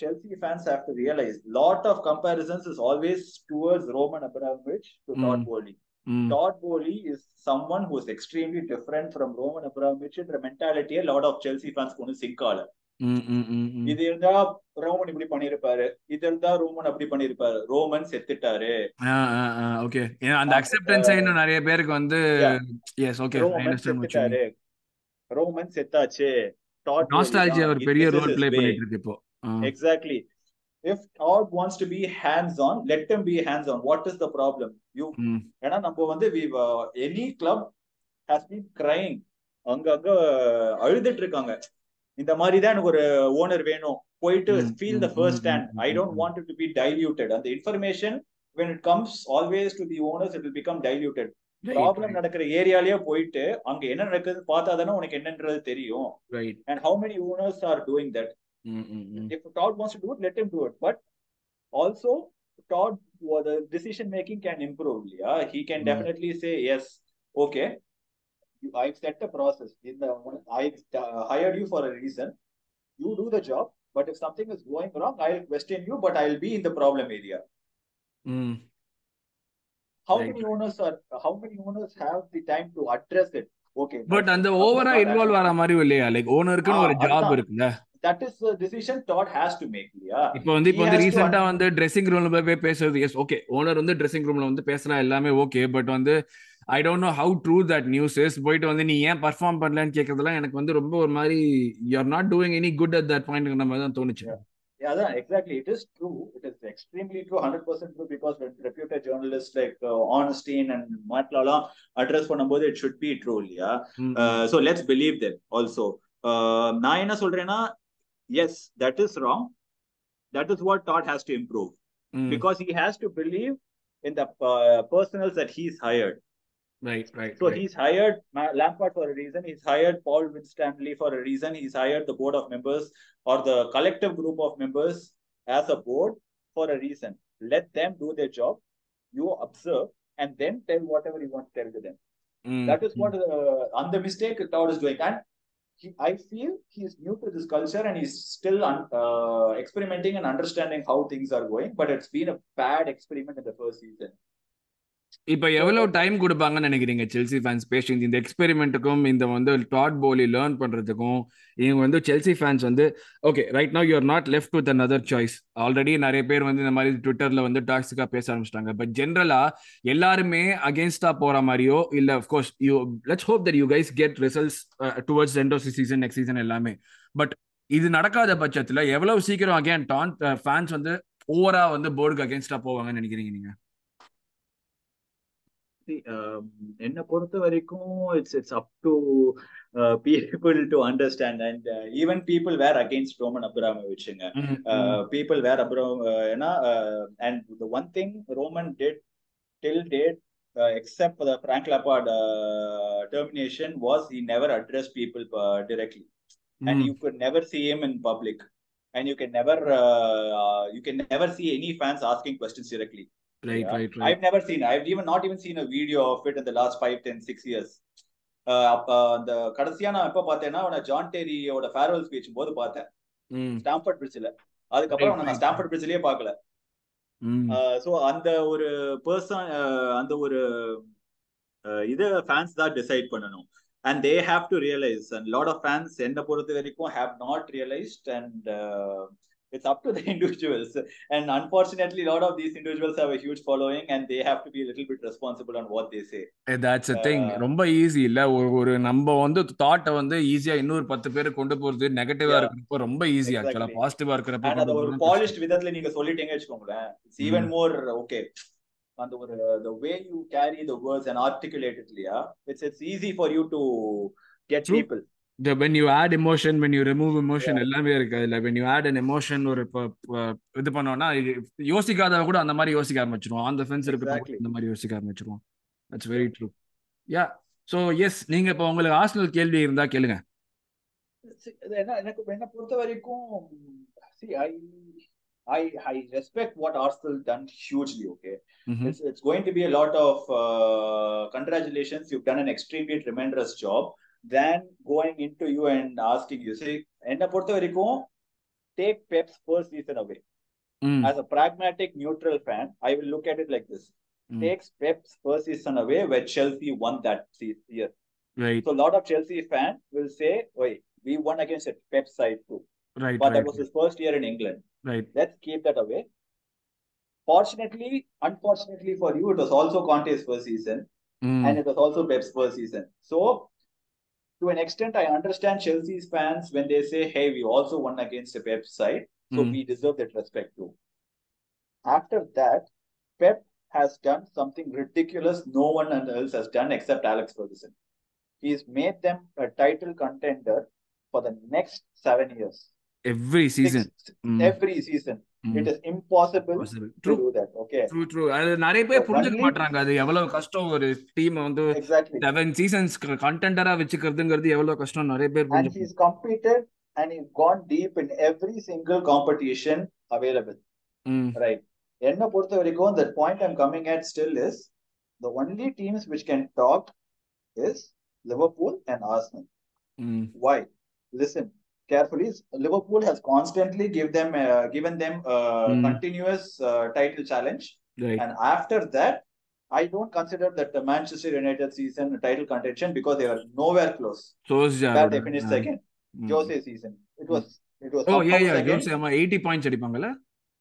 Chelsea fans have to realize lot of comparisons is always towards Roman Abramovich to Mm. Todd Bowley. ம் Todd Bowley is someone who is extremely different from Roman Abramovich in the mentality a lot of Chelsea fans ஒன்னு sync ஆகல இது இருந்தா Roman இப்படி பண்ணிருப்பாரு இது இருந்தா Roman அப்படி பண்ணிருப்பாரு ரோமன் செத்துட்டாரு ஓகே அந்த அக்செப்டன்ஸ் இன்னும் நிறைய பேருக்கு வந்து எஸ் ஓகே ரோமன் செத்துட்டாரு செத்தாச்சு தான். ஒரு பெரிய ரோல் ப்ளே. பண்ணிட்டு இருக்கு இப்போ ஆ. Exactly. If Todd wants to be hands-on, let him be hands-on. What is the problem? You, ஏன்னா நம்ம வந்து we any club has been crying. அங்க அங்க அழுதுட்டு இருக்காங்க இந்த மாதிரி தான் எனக்கு ஒரு ஓனர் வேணும் போயிட்டு feel the first hand I don't. Want to be diluted அந்த information when it comes always to the owners it will become diluted Right, problem நடக்கிற ஏரியாலயே போயிட்டு அங்க என்ன நடக்குதுன்னு பார்த்தா தானே உனக்கு என்னன்றது தெரியும் right. and how many owners are doing that ம், ம், ம். if Todd wants to do it let him do it but also Todd well, the decision making can improve yeah he can Mm. definitely say yes okay you, I've set a process in the I've uh, hired you for a reason you do the job but if something is going wrong I'll question you but I'll be in the problem area ம். how Right. many owners are how many owners have the time to address it okay but that's அந்த something ஓவரா Todd involve has- ஆற மாதிரி இல்லையா like ஓனருக்குன்னு ஆ, ஒரு job அதுதான். இருக்குல்ல that is the decision Todd has to make yeah இப்போ வந்து இப்போ வந்து ரீசெண்டா வந்து ட்ரெஸ்ஸிங் ரூம்ல போய் பேசுறது எஸ் ஓகே ஓனர் வந்து ட்ரெஸ்ஸிங் ரூம்ல வந்து பேசலாம் எல்லாமே ஓகே பட் வந்து I don't know how true that news is போயிட்டு வந்து நீ ஏன் பர்ஃபார்ம் பண்ணலன்னு கேட்கறதுலாம் எனக்கு வந்து ரொம்ப ஒரு மாதிரி you are not doing any good at that point மாதிரி தான் தோணுச்சு. It is true. It is extremely true, 100% true because when reputed journalists like uh, Ornstein and Matt Lala address பண்ணும்போது it should be true, yeah. ம், Uh, so let's believe them also. Uh, நான் என்ன சொல்றேன்னா yes, that is wrong. That is what Todd has to improve mm. because he has to believe in the uh, personals that he's hired. Right, right. So right. he's hired Lampard for a reason. He's hired Paul Winstanley for a reason. He's hired the board of members or the collective group of members as a board for a reason. Let them do their job. You observe and then tell whatever you want to tell to them. Mm. That is mm. what uh, and the mistake Todd is doing. And he, I feel he's new to this culture and he's still un, uh, experimenting and understanding how things are going. But it's been a bad experiment in the first season. இப்ப எவ்வளவு time கொடுப்பாங்கன்னு நினைக்கிறீங்க Chelsea fans patience இந்த எக்ஸ்பெரிமெண்ட்டுக்கும் இந்த வந்து dot போலி learn பண்றதுக்கும் இவங்க வந்து செல்சி ஃபேன்ஸ் வந்து okay right now you're not left with another choice already நிறைய பேர் வந்து இந்த மாதிரி ட்விட்டர்ல வந்து டாக்ஸிக்கா பேச ஆரம்பிச்சிட்டாங்க. பட் ஜென்ரலா எல்லாருமே அகேன்ஸ்டா போற மாதிரியோ இல்ல of course you let's hope that you guys get results towards end of season next season எல்லாமே. பட் இது நடக்காத பட்சத்துல எவ்வளவு சீக்கிரம் அகேன் டான் ஃபேன்ஸ் வந்து ஓவரா வந்து போர்டுக்கு அகேன்ஸ்டா போவாங்கன்னு நினைக்கிறீங்க நீங்க? என்னை பொறுத்த வரைக்கும் it's it's up to uh, people to understand and uh, even people were against Roman Abramovich uh, people were Abram uh, ஏன்னா, uh, and the one thing Roman did till date uh, except for the Frank Lampard uh, termination was he never addressed people uh, directly and you could never see him in public and you can never uh, uh, you can never see any fans asking questions directly Right Yeah. Right right I've never seen. I've even not even seen a video of it in the last five, ten, six years. Uh, அப்ப அந்த கடைசியா நான் எப்ப பார்த்தேன்னா அவனை John டெரியோட farewell speech போது பார்த்தேன் ம் ஸ்டாம்பர்ட் பிரிட்ஜ்ல அதுக்கப்புறம் Right, அவனை நான் right. ஸ்டாம்பர்ட் பிரிட்ஜ்லயே பார்க்கல ஸோ அந்த ஒரு பர்சன் அந்த ஒரு uh, இத ஃபேன்ஸ் தான் டிசைட் பண்ணணும் and they have to realise and lot of fans என்னை பொறுத்த வரைக்கும் have not realised and it's up to the individuals and unfortunately a lot of these individuals have a huge following and they have to be a little bit responsible on what they say that's a thing ரொம்ப easy இல்ல ஒரு ஒரு நம்ம வந்து தாட்டை வந்து ஈஸியா இன்னொரு பத்து பேர் கொண்டு போறது நெகட்டிவா. இருக்கிறப்போ ரொம்ப ஈஸி ஆக்சுவலா. பாசிட்டிவா இருக்கிறப்ப அது ஒரு பாலிஷ்ட் விதத்துல நீங்க சொல்லிட்டீங்க வச்சுக்கோங்களேன் it's even Mm. More okay அந்த ஒரு the way you carry the words and articulate it இல்லையா it's it's easy for you to get True. people the when you add emotion when you remove emotion. எல்லாமே இருக்கு அதுல when you add an emotion ஒரு இது பண்ணோம்னா இது யோசிக்காதவங்க கூட அந்த மாதிரி யோசிக்க ஆரம்பிச்சிருவோம் அந்த ஃபென்ஸ் இருக்கிறவங்க Exactly. கூட அந்த மாதிரி யோசிக்க ஆரம்பிச்சிருவோம் that's very true yeah so yes நீங்க இப்ப உங்களுக்கு ஆர்சனல் கேள்வி இருந்தா கேளுங்க அது என்ன எனக்கு என்ன பொறுத்த வரைக்கும் I I I respect what Arsenal done hugely okay ம்ஹும். it's, it's going to be a lot of uh, congratulations you've done an extremely tremendous job than going into you and asking you see என்ன பொறுத்த வரைக்கும் take Pep's first season away ம், as a pragmatic neutral fan I will look at it like this ம். takes Pep's first season away where Chelsea won that se- year right so a lot of Chelsea fan will say wait we won against a Pep side too right but right that was his first year in England right let's keep that away fortunately unfortunately for you it was also Conte's first season ம், and it was also Pep's first season. So, to an extent, I understand Chelsea's fans when they say, hey, we also won against a Pep side, so mm. we deserve that respect too. After that, Pep has done something ridiculous no one else has done except Alex Ferguson. He's made them a title contender for the next seven years. Every season. Mm. Every season. It is impossible to true that. Okay. True true அது நிறைய பேர் புரிஞ்சுக்க மாட்டாங்க அது எவ்வளவு கஷ்டம் ஒரு team வந்து. செவன் சீசன்ஸ் கண்டென்டரா வச்சுக்கிறதுங்கிறது எவ்வளவு கஷ்டம் நிறைய பேர் he's competed and he's gone deep in every single competition available. ம் Right. என்ன பொறுத்த வரைக்கும் the point I'm coming at still is the only teams which can talk is Liverpool and Arsenal. ம் Why? Listen carefully. Liverpool has constantly give them uh, given them uh, Mm. continuous uh, title challenge, right and after that, I don't consider that the Manchester United season title contention because they are nowhere close. சோஸ்ஜா Where they finished second. Jose season. It was it was oh yeah somehow yeah second. Jose ஆமா 80 points அடிப்பாங்கல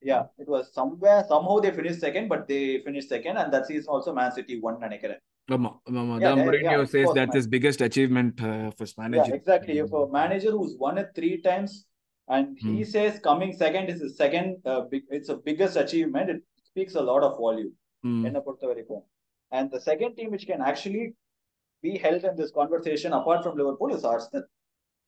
Yeah, it was somewhere somehow they finished second, but they finished second, and that season also Man City won. நினைக்கிறேன். Mama, Mourinho says that that's his biggest achievement uh, for manager. Yeah, exactly. Mm. If a manager who's won it three times and hmm. he mm. says coming second is his second, uh, big, it's a biggest achievement, it speaks a lot of volume. Hmm. And the second team which can actually be held in this conversation apart from Liverpool is Arsenal.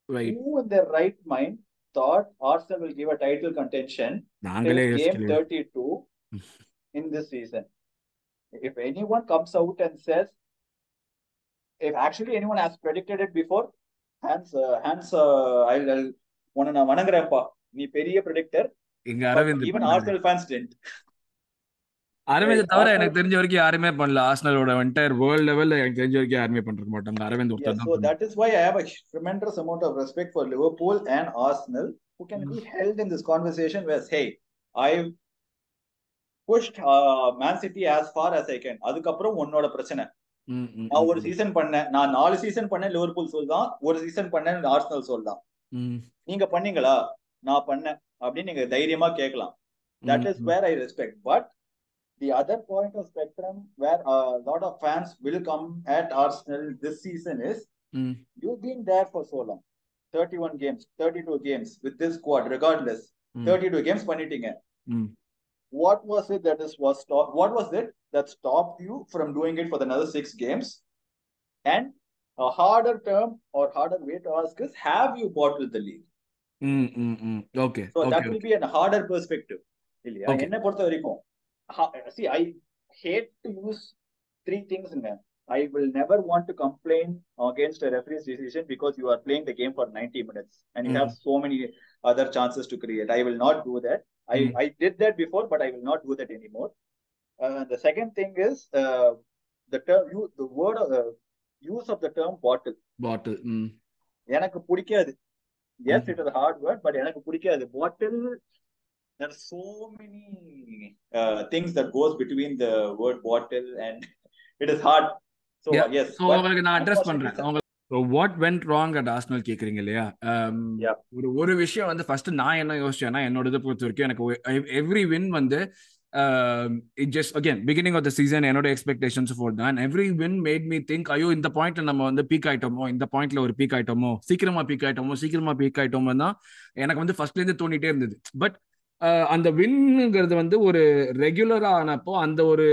Right. Who in their right mind thought Arsenal will give a title contention in game 32 mm. in this season? If anyone comes out and says, if actually anyone has predicted it before, hands, uh, hands, uh, I'll, I'll உன்னை நான் வணங்குறேன்ப்பா நீ பெரிய predictor இங்க Aravind even பண்ணாரு. Arsenal fans tend Aravind தவிர Arsenal- எனக்கு தெரிஞ்ச வரைக்கும் யாருமே பண்ணல ஆர்சனலோட என்டையர் வேர்ல்ட் லெவல்ல எனக்கு தெரிஞ்ச வரைக்கும் யாருமே பண்ணிருக்க மாட்டாங்க அரவிந்த் Yes, ஒருத்தர் தான் so பண்ணாரு. that is why I have a tremendous amount of respect for Liverpool and Arsenal, who can be held in this conversation where, hey, I've uh, Man City as far as I can. அதுக்கப்புறம் உன்னோட பிரச்சனை நான் ஒரு season பண்ணேன் நான் நாலு season பண்ணேன் Liverpool சொல் தான் ஒரு சீசன் பண்ணேன் ஆர்சனல் சொல் தான் நீங்க பண்ணீங்களா நான் பண்ணேன் அப்படின்னு நீங்க தைரியமா கேட்கலாம் that ம், is ம். where I respect. But the other point of spectrum where a lot of fans will come at Arsenal this season is ம், you've been there for so long. 31 games, 32 games with this squad, regardless. ம், 32 games பண்ணிட்டீங்க. what was it that is was stop, what was it that stopped you from doing it for another six games? And a harder term or harder way to ask is have you bottled the league? Mm, mm, mm. Okay. So okay, that will okay. be a harder perspective. Okay. See, I hate to use three things in there. I will never want to complain against a referee's decision because you are playing the game for 90 minutes and you mm. have so many other chances to create. I will not do that. I, Mm. I did that before, but I will not do that anymore. Uh, the second thing is uh, the term you the word of the use of the term bottle. Bottle. ம், எனக்கு பிடிக்காது yes Mhm. It is hard word but எனக்கு பிடிக்காது bottle there are so many uh, things that goes between the word bottle and (laughs) it is hard so Yeah. yes So but உங்களுக்கு நான் address unfortunately, பண்றேன் அவங்க what went wrong at Arsenal கேக்குறீங்க இல்லையா Um. ஒரு ஒரு விஷயம் வந்து ஃபர்ஸ்ட் நான் என்ன யோசிச்சேன்னா என்னோட இதை பொறுத்த வரைக்கும் எனக்கு எவ்ரி வின் வந்து it just again beginning of the season என்னோட எக்ஸ்பெக்டேஷன்ஸ் ஃபோர் தான் every win made me think ஐயோ இந்த பாயிண்ட்ல நம்ம வந்து பீக் ஆயிட்டோமோ? இந்த பாயிண்ட்ல ஒரு பீக் ஆயிட்டோமோ? சீக்கிரமா பீக் ஆயிட்டோமோ? சீக்கிரமா பீக் ஆயிட்டோமோ? தான் எனக்கு வந்து ஃபர்ஸ்ட்ல இருந்து தோணிட்டே இருந்தது. பட் அந்த வின்னுங்கிறது வந்து ஒரு ரெகுலரா ஆனப்போ அந்த ஒரு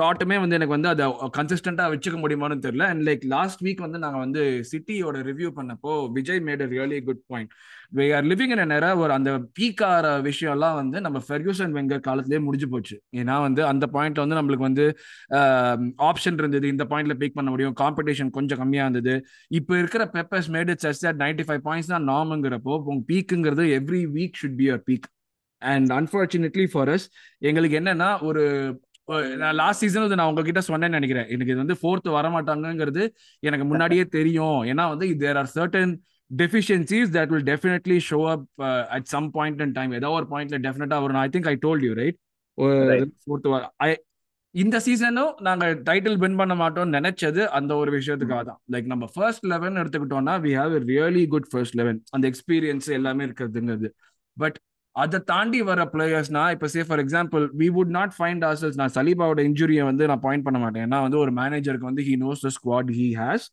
தாட்டுமே வந்து எனக்கு வந்து அதை கன்சிஸ்டண்டா வச்சுக்க முடியுமான்னு தெரியல. அண்ட் லைக் லாஸ்ட் வீக் வந்து நாங்க வந்து சிட்டியோட ரிவ்யூ பண்ணப்போ Vijay made a really good point we are living in நேர ஒரு அந்த பீக்கார விஷயம்லாம் வந்து நம்ம ஃபெர்கூசன் வெங்கர் காலத்திலேயே முடிஞ்சு போச்சு. ஏன்னா வந்து அந்த பாயிண்ட்ல வந்து நம்மளுக்கு வந்து ஆப்ஷன் இருந்தது. இந்த பாயிண்ட்ல பீக் பண்ண முடியும். காம்படிஷன் கொஞ்சம் கம்மியா இருந்தது. இப்போ இருக்கிற peppers made it such that ninety five points தான் நார்முங்கிறப்போ உங்க பீக்குங்கிறது every week should be your peak and unfortunately for us எங்களுக்கு என்னன்னா ஒரு நான் லாஸ்ட் சீசன் வந்து நான் உங்ககிட்ட சொன்னேன்னு நினைக்கிறேன். எனக்கு இது வந்து ஃபோர்த் வரமாட்டாங்கிறது எனக்கு முன்னாடியே தெரியும். ஏன்னா வந்து there are certain deficiencies that will definitely show up at some point in time ஏதோ ஒரு பாயிண்ட்ல டெஃபினட்டா வரும் I think I told you right fourth I இந்த சீசனும் நாங்க டைட்டில் வின் பண்ண மாட்டோம்னு நினைச்சது அந்த ஒரு விஷயத்துக்காக தான். லைக் நம்ம ஃபர்ஸ்ட் லெவன் எடுத்துக்கிட்டோம்னா we have really good first eleven அந்த எக்ஸ்பீரியன்ஸ் எல்லாமே இருக்கிறதுங்கிறது. பட் அதை தாண்டி வர பிளேயர்ஸ்னா இப்போ say for example we would not find ourselves நான் சலீபாவோட இன்ஜுரியை வந்து நான் பாயிண்ட் பண்ண மாட்டேன். ஏன்னா வந்து ஒரு மேனேஜருக்கு வந்து he knows the squad he has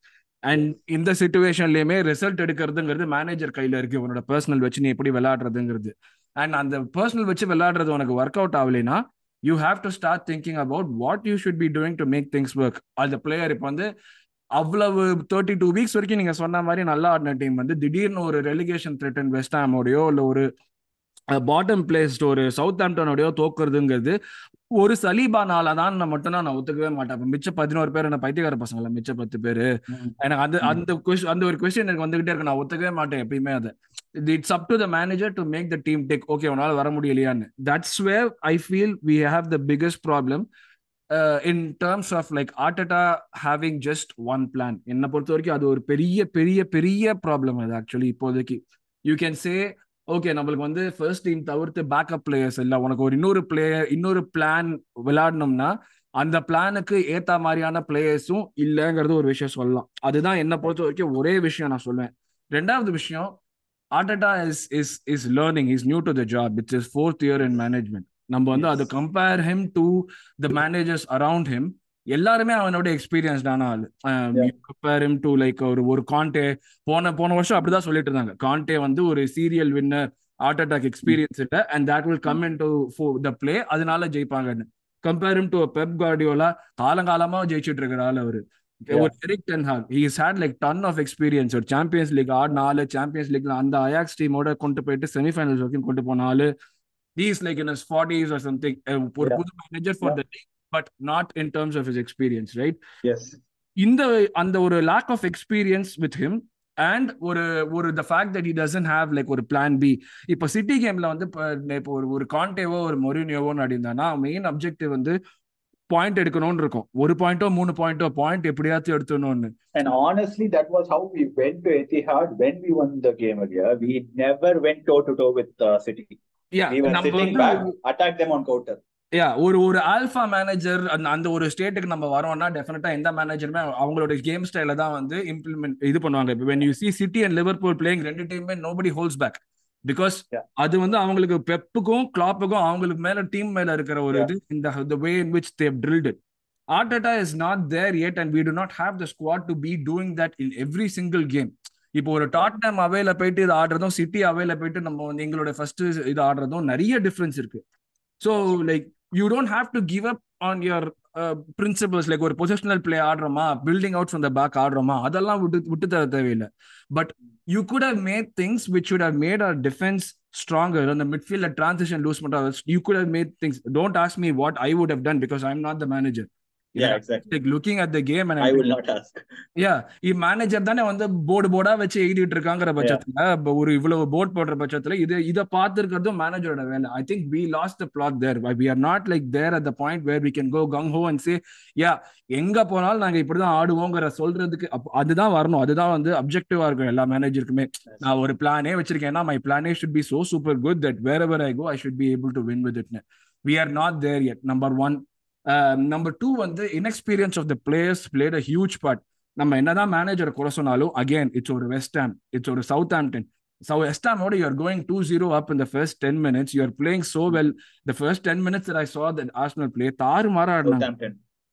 and இந்த சுச்சுவேஷன்லயுமே ரிசல்ட் எடுக்கிறதுங்கிறது மேனேஜர் கையில இருக்கு. உன்னோட பர்சனல் வச்சு நீ எப்படி விளையாடுறதுங்கிறது. அண்ட் அந்த பர்சனல் வச்சு விளையாடுறது உனக்கு ஒர்க் அவுட் ஆகலைன்னா you have to start thinking about what you should be doing to make things work அந்த பிளேயர் இப்போ வந்து அவ்வளவு தேர்ட்டி டூ வீக்ஸ் வரைக்கும் நீங்க சொன்ன மாதிரி நல்லா ஆடின டீம் வந்து திடீர்னு ஒரு ரெலிகேஷன் த்ரெட்டன் வெஸ்ட் ஹாமோடையோ இல்ல ஒரு பாட்டம் பிளேஸ்ட் ஒரு சவுத் ஆம்டனோடையோ தோக்குறதுங்கிறது ஒரு சலீபானால தான் நான் மட்டும்தான் நான் ஒத்துக்கவே மாட்டேன். அப்ப மிச்ச பதினோரு பேர் என்ன பைத்தியக்கார பசங்கள? மிச்ச பத்து பேரு. எனக்கு அந்த அந்த கொஸ்டின் அந்த ஒரு கொஸ்டின் எனக்கு வந்துகிட்டே இருக்கு. நான் ஒத்துக்கவே மாட்டேன் எப்பயுமே அதை. It's up to the manager to make the team take okay உன்னால வர முடியலையான்னு. That's where I feel we have the biggest problem in terms of like Arteta having just one plan என்னை பொறுத்த வரைக்கும் அது ஒரு பெரிய பெரிய பெரிய ப்ராப்ளம் அது ஆக்சுவலி இப்போதைக்கு. யூ கேன் சே ஓகே நம்மளுக்கு வந்து ஃபர்ஸ்ட் டீம் தவிர்த்து பேக்கப் பிளேயர்ஸ் இல்லை. உனக்கு ஒரு இன்னொரு பிளேயர் இன்னொரு பிளான் விளையாடணும்னா அந்த பிளானுக்கு ஏத்த மாதிரியான பிளேயர்ஸும் இல்லைங்கிறது ஒரு விஷயம் சொல்லலாம். அதுதான் என்னை பொறுத்த வரைக்கும் ஒரே விஷயம் நான் சொல்லுவேன் ரெண்டாவது விஷயம் Arteta is is is learning is new to the job it's is fourth year in management நம்ம வந்து அது compare him to the managers around him எல்லாருமே அவனோட எக்ஸ்பீரியன்ஸ்டான ஆள் கம்பேர் டு லைக் ஒரு ஒரு கான்டே போன போன வருஷம் அப்படிதான் சொல்லிட்டு இருந்தாங்க. கான்டே வந்து ஒரு serial winner heart attack experience இல்லை and that will come in to the play அதனால ஜெயிப்பாங்கன்னு compare him to Pep Guardiola காலங்காலமா ஜெயிச்சுட்டு இருக்கிற ஆள் அவரு. ஒரு Erik ten Hag he's had like ton of experience ஒரு சாம்பியன்ஸ் லீக் ஆட் நாலு சாம்பியன்ஸ் லீக்ல அந்த அயாக்ஸ் டீமோட கொண்டு போயிட்டு செமிஃபைனல்ஸ் வரைக்கும் கொண்டு போன ஆளு. He's like in forties or something ஒரு புது manager for the league but not in terms of his experience right இந்த அந்த ஒரு lack of experience with him and ஒரு ஒரு the fact that he doesn't have like ஒரு plan B இப்போ City கேம்ல வந்து இப்போ ஒரு ஒரு கான்டேவோ ஒரு மொரினியோவோ நடிந்தானா மெயின் அப்ஜெக்டிவ் வந்து பாயிண்ட் எடுக்கணும்னு இருக்கும் ஒரு பாயிண்டோ மூணு பாயிண்டோ பாயிண்ட் எப்படியாச்சும் எடுத்துடணும்னு And honestly, that was how we went to Etihad when we won the game earlier. We never went toe to toe with uh, City. Yeah, we were sitting back, attacked them on counter. யா ஒரு ஒரு alpha manager அந்த அந்த ஒரு ஸ்டேட்டுக்கு நம்ம வரோம்னா டெஃபினட்டா எந்த மேனேஜருமே அவங்களோட கேம் ஸ்டைல தான் வந்து இம்ப்ளிமெண்ட் இது பண்ணுவாங்க. இப்போ when you see City and Liverpool playing ரெண்டு டீமுமே நோபடி ஹோல்ஸ் பேக் பிகாஸ். அது வந்து அவங்களுக்கு பெப்புக்கும் கிளாப்புக்கும் அவங்களுக்கு மேல டீம் மேல இருக்கிற ஒரு. இது இந்த way in which they drilled Arteta is not there yet and we do not have the squad to be doing that in every single game. இப்போ ஒரு டாட்னம் அவேல போயிட்டு இது ஆடுறதும் சிட்டி அவேல போயிட்டு நம்ம வந்து எங்களோட ஃபர்ஸ்ட் இது ஆடுறதும் நிறைய டிஃபரன்ஸ் இருக்கு. So like you don't have to give up on your principles like ஒரு positional play ஆடுறோமா? Building out from the back ஆடுறோமா? அதெல்லாம் விட்டு விட்டு தர தேவையில்லை. But you could have made things which would have made our defence stronger அந்த மிட்ஃபீல்ட்ல transition loose பண்ணுறது you could have made things don't ask me what I would have done because I am not the manager Yeah, exactly. Looking at the game I will not ask. Yeah manager தானே வந்து board போர்டா வச்சு எழுதிட்டு இருக்காங்கிற பட்சத்துல ஒரு இவ்வளவு board போடுற பட்சத்துல இது இதை பார்த்துருக்கிறதும் மேனேஜரோட வேலை. I think we lost the plot there we are not like there at the point where we can go gung ho and சே யா எங்க போனாலும் நாங்க இப்படிதான் ஆடுவோங்கிற சொல்றதுக்கு அதுதான் வரணும். அதுதான் வந்து அப்ஜெக்டிவா இருக்கும் எல்லா மேனேஜருக்குமே நான் ஒரு பிளானே வச்சிருக்கேன்னா மை பிளானே should be so super good that wherever I go I should be able to win with இட்னு we are not there yet number one number two வந்து inexperience of the players played a huge part நம்ம என்னதான் மேனேஜரை குறை சொன்னாலும் again it's ஒரு West it's ஒரு Southampton so West ஹாமோட you're going two zero up இந்த first ten minutes you're playing so well the first ten minutes I saw that Arsenal play தாறு மாற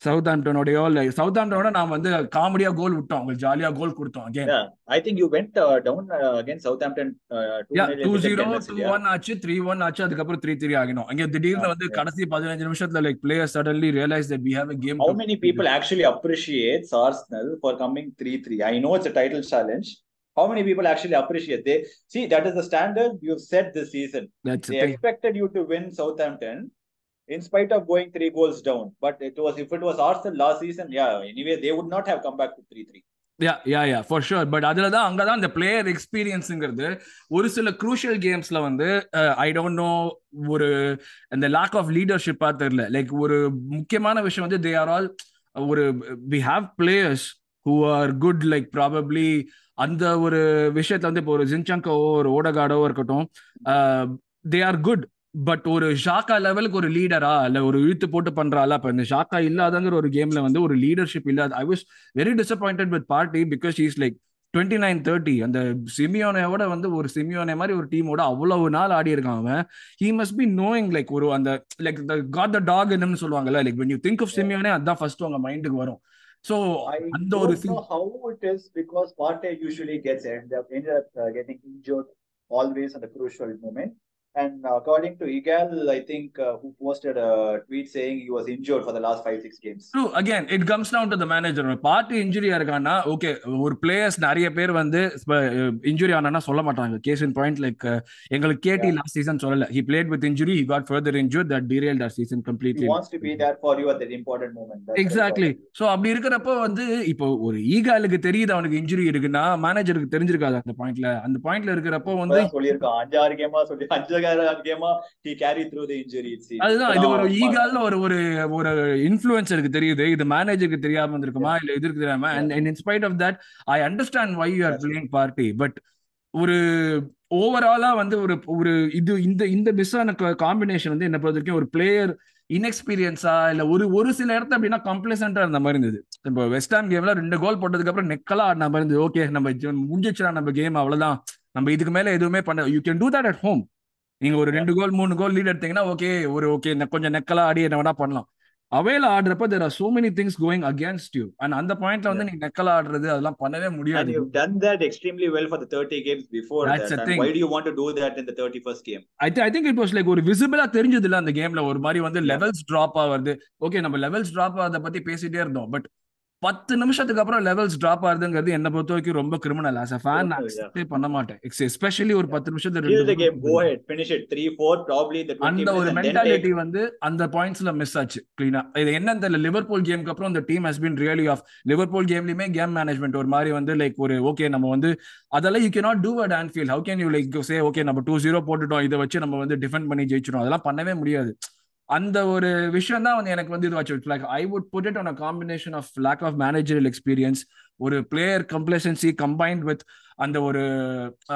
சவுத் ஆம்டனோடயோ இல்ல சவுத் ஆம்டனோட நான் வந்து காமெடியா கோல் விட்டோம் உங்களுக்கு ஜாலியா கோல் கொடுத்தோம் again Yeah, I think you went uh, down uh, against Southampton. Uh, 2-0 yeah in two zero two. One ஆச்சு த்ரீ ஒன் ஆச்சு அதுக்கப்புறம் த்ரீ த்ரீ ஆகினோம் அங்க திடீர்னு வந்து. கடைசி பதினஞ்சு நிமிஷத்துல like player suddenly realise that we have a game How many people actually appreciate Arsenal for coming 3-3? I know it's a title challenge. How many people actually appreciate? They see that is the standard you've set this season. That's They expected you to win Southampton in spite of going three goals down. But it was if it was Arsenal last season, yeah. Anyway, they would not have come back to 3-3. Yeah yeah yeah for sure but அதுல தான் அங்க தான் இந்த player எக்ஸ்பீரியன்ஸுங்கிறது ஒரு சில crucial கேம்ஸ்ல வந்து I don't no ஒரு அந்த லேக் ஆஃப் லீடர்ஷிப்பா தெரியல லைக் ஒரு முக்கியமான விஷயம் வந்து தே ஆர் ஆல் ஒரு we have players who are good like probably அந்த ஒரு விஷயத்துல வந்து இப்போ ஒரு ஜின்சங்கோவோ ஒரு ஓடகாடோ இருக்கட்டும் தே ஆர் குட் பட் ஒரு ஷாக்கா லெவலுக்கு ஒரு லீடரா இல்ல ஒரு இழுத்து போட்டு பண்றாளா இப்ப இந்த ஷாக்கா இல்லாதங்கிற ஒரு கேம்ல வந்து ஒரு லீடர்ஷிப் இல்லாத I was very disappointed with Partey because is like twenty nine thirty அந்த சிமியோனையோட வந்து ஒரு சிமியோனை மாதிரி ஒரு டீமோட அவ்வளவு நாள் ஆடி இருக்கான் அவன். He must be knowing like ஒரு அந்த லைக் காட் த டாக் என்னன்னு சொல்லுவாங்கல்ல like when you think of Simeone அதான் ஃபர்ஸ்ட் உங்க மைண்டுக்கு வரும். I அந்த ஒரு how it is because Partey usually gets ended up, ended up uh, getting injured always at a crucial moment. And according to Igal, I think uh, who posted a tweet saying he was injured for the last five six games. True again it comes down to the manager Partey இன்ஜுரியா இருக்கான்னா okay ஒரு players நிறைய பேர் வந்து injury ஆனா சொல்ல மாட்டாங்க case இன் point like எங்களுக்கு கேடி. Last season சொல்லல he played with injury he got further injured that டீரியல் our season He completely wants to be there for you at that important moment. That's the exactly. So அப்படி இருக்கிறப்போ வந்து இப்போ ஒரு ஈகாலுக்கு தெரியுது அவனுக்கு injury இருக்குன்னா மேனேஜருக்கு தெரிஞ்சிருக்காது அந்த பாயிண்ட்ல அந்த பாயிண்ட்ல இருக்கிறப்போ வந்து இப்பதான் சொல்லியிருக்கான் அஞ்சாறு கேமா சொல்லி கேமா. அதுதான் இது ஒரு ஈகால்னு ஒரு ஒரு ஒரு இன்ஃபுளுசருக்கு தெரியுது இது மேனேஜருக்கு தெரியாம இருந்திருக்குமா இல்ல இதுக்கு தெரியாம? And in spite of that I understand why you are playing Partey but ஒரு ஓவராலா வந்து ஒரு ஒரு இது இந்த இந்த மிஸ்ஸான காம்பினேஷன் வந்து என்ன பொறுத்த வரைக்கும் ஒரு பிளேயர் இன்எக்ஸ்பீரியன்ஸா இல்ல ஒரு ஒரு சில இடத்துல அப்படின்னா கம்ப்ளசண்டா இருந்த மாதிரி இருந்தது. இப்போ வெஸ்ட் ஹாம் கேம்ல ரெண்டு கோல் போட்டதுக்கு அப்புறம் நெக்கலா ஆடின மாதிரி இருந்தது. ஓகே நம்ம முடிஞ்சிச்சுடா நம்ம கேம் அவ்வளவுதான். நம்ம இதுக்கு மேல எதுவுமே பண்ண you can do that at home நீங்க ஒரு. ரெண்டு கோல் மூணு கோல் லீட் எடுத்தீங்கன்னா ஓகே ஒரு ஓகே கொஞ்சம் நெக்கலா ஆடி என்ன வேணா பண்ணலாம் அவையில ஆடுறப்ப there are so many things going against you and அந்த பாயிண்ட்ல வந்து நீங்க நெக்கலா ஆடுறது அதெல்லாம் பண்ணவே And முடியாது you've done that extremely well for the 30 games before That's that. the And thing. why do you want to do that in the 31st game? I I think it was like ஒரு விசிபிளா தெரிஞ்சது இல்ல அந்த கேம்ல ஒரு மாதிரி வந்து. Levels drop ஆகுது ஓகே நம்ம லெவல்ஸ் டிராப் ஆகிறத பத்தி பேசிட்டே இருந்தோம் பட் பத்து நிமிஷத்துக்கு அப்புறம் லெவல்ஸ் டிராப் ஆகுதுங்கிறது என்ன பொறுத்த வரைக்கும் ரொம்ப கிரிமினல் ஆஸ் அ ஃபேன். அக்செப்டே பண்ண மாட்டேன் எஸ்பெஷலி ஒரு. பத்து நிமிஷத்துல Kill the ரெண்டு game. Go goal ahead. Finish it. 3 4, probably the 20 அந்த ஒரு மென்டாலிட்டி. வந்து அந்த பாயிண்ட்ஸ்ல மிஸ் ஆச்சு கிளீனா இது என்னன்னு தெரியல லிவர்பூல் கேமுக்கு அப்புறம் இந்த team has been really off Liverpool கேம்லயுமே game management ஒரு மாதிரி வந்து லைக் ஒரு ஓகே நம்ம வந்து அதெல்லாம் you cannot do at Anfield how can you like say okay நம்ம டூ ஜீரோ போட்டுட்டோம் இதை வச்சு நம்ம வந்து டிஃபெண்ட் பண்ணி ஜெயிச்சிடும் அதெல்லாம் பண்ணவே முடியாது அந்த ஒரு விஷயம் தான் வந்து எனக்கு வந்து இதுவாச்சு like I would put it on a combination of lack of managerial experience ஒரு பிளேயர் கம்ப்ளசன்சி கம்பைன்ட் வித் அந்த ஒரு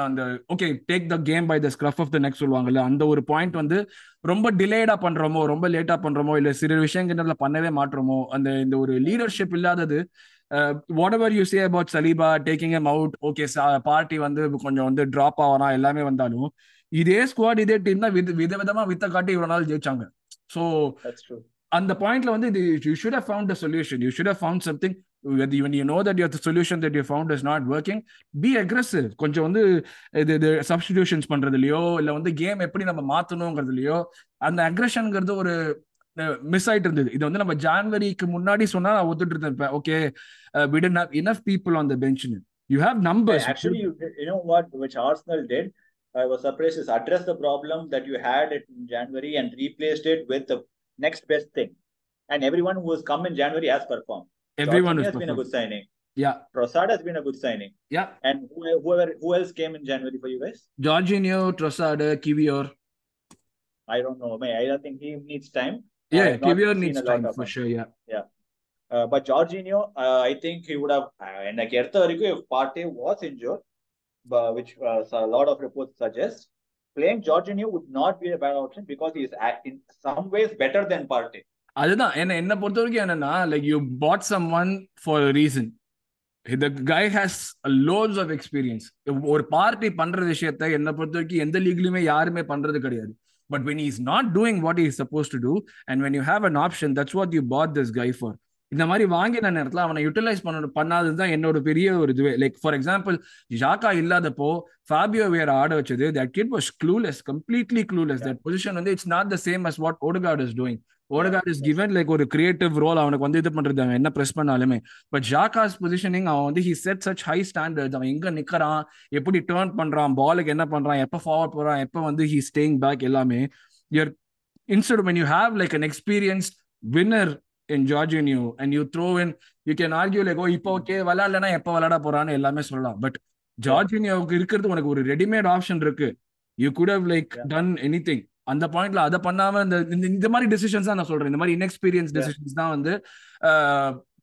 அந்த okay take the game by the scruff of the neck சொல்லுவாங்கல்ல அந்த ஒரு பாயிண்ட் வந்து ரொம்ப டிலேடா பண்றோமோ ரொம்ப லேட்டா பண்றோமோ இல்ல சிறு விஷயங்கள்ல பண்ணவே மாற்றோமோ அந்த இந்த ஒரு லீடர்ஷிப் இல்லாதது whatever you say about Saliba taking him out okay Partey வந்து கொஞ்சம் வந்து டிராப் ஆகலாம் எல்லாமே வந்தாலும் இதே ஸ்குவாட் இதே டீம் தான் வித விதவிதமா வித்த காட்டி இவ்வளவு நாள் ஜெயிச்சாங்க. ஸோ. அந்த பாயிண்ட்ல வந்து இது you should have found a solution you should have found something when you know that your solution that you found is not working be aggressive கொஞ்சம் வந்து இது இது சப்ஸ்டிடியூஷன்ஸ் பண்றதுலயோ இல்ல வந்து கேம் எப்படி நம்ம மாத்தணுங்கிறதுலயோ அந்த அக்ரஷன்ங்கிறது ஒரு மிஸ் ஆயிட்டு இருந்தது இது வந்து நம்ம ஜான்வரிக்கு முன்னாடி சொன்னா நான் ஒத்துட்டு இருந்தேன் okay have enough people on the bench you have numbers Actually, you, did- you know what, which Arsenal did? I was surprised is address the problem that you had in January and replaced it with the next best thing. And everyone who has come in January has performed. Everyone has been a good signing. Yeah. Trossard has been a good signing. Yeah. And who, whoever who else came in January for you guys? Jorginho, Trossard, Kivior. I don't know. I don't think he needs time. Yeah, Kivior needs time for him. sure. Yeah. Yeah. Uh, but Jorginho, uh, I think he would have. Uh, and like Erta Rico, if Partey was injured, Uh, which uh, a lot of reports suggest, playing Jorginho would not be a bad option because he is in some ways better than Partey. அதுதான். என்ன என்ன பொறுத்த வரைக்கும் என்னன்னா like you bought someone for reason the guy has lots of experience ஒரு party பண்ற விஷயத்த என்ன பொறுத்த வரைக்கும் எந்த லீக்லயுமே யாருமே பண்றது கிடையாது. But when is not doing what is suppose to do and when you have an option that's what you bought this guy for இந்த மாதிரி வாங்கின நேரத்துல அவனை யூட்டிலைஸ் பண்ண பண்ணாதது தான் என்னோட பெரிய ஒரு இதுவே. லைக் ஃபார் எக்ஸாம்பிள் ஜாக்கா இல்லாதப்போ ஃபாபியோ வேற ஆட வச்சது that kid was clueless completely clueless that position வந்து it's not the same as what Odegaard is doing Odegaard is given like ஒரு கிரியேட்டிவ் ரோல் அவனுக்கு வந்து இது பண்றது அவன் என்ன ப்ரெஸ் பண்ணாலுமே. பட் ஜாக்காஸ் பொசிஷனிங் அவன் வந்து he set such high standard அவன் எங்க நிக்கிறான் எப்படி டேர்ன் பண்றான் பாலுக்கு என்ன பண்றான் எப்ப ஃபார்வர்ட் போறான் எப்ப வந்து ஹி ஸ்டேயிங் பேக் எல்லாமே. Your instead men you have like an experience winner in Jorginho and you throw in you can argue like oh இப்போ ஓகே விளையாடலன்னா எப்போ விளையாட போறான்னு எல்லாமே சொல்லலாம் பட் ஜார்ஜினியோவுக்கு இருக்கிறது உனக்கு ஒரு ரெடிமேட் ஆப்ஷன் இருக்கு you could have like. Done anything அந்த பாயிண்ட்ல அதை பண்ணாம இந்த இந்த- மாதிரி டெசிஷன்ஸ் தான் நான் சொல்றேன் இந்த மாதிரி இன்எக்ஸ்பீரியன்ஸ். டெசிஷன்ஸ் தான் வந்து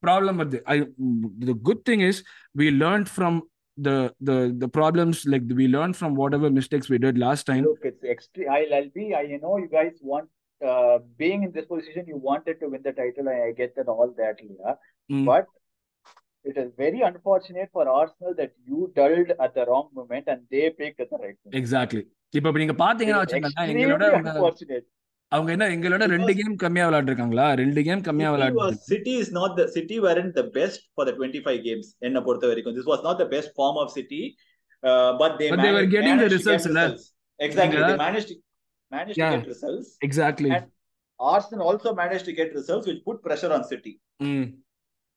ப்ராப்ளம் வருது I the good thing is we learn from the the the problems like we learned from whatever mistakes we did last time Look, it's extreme. I'll, I'll be. I know you guys want. Uh, being in this position, you wanted to win the title. I, I get that all that, Leah. Mm. But it is very unfortunate for Arsenal that you dulled at the wrong moment and they picked at the right moment. Exactly இப்ப இப்ப நீங்க பாத்தீங்கன்னா is வச்சுக்கோங்களேன் எங்களோட அவங்க என்ன எங்களோட ரெண்டு கேம் கம்மியா விளையாடுறாங்களா ரெண்டு கேம் கம்மியா City was விளையாடு City is not the City weren't the best for the 25 games. என்ன பொறுத்த வரைக்கும் this was not the best form of City, uh, but they But they were managed, getting the managed to managed yeah, to get results. Exactly. And Arsenal also managed to get results, which put pressure on City. Mm.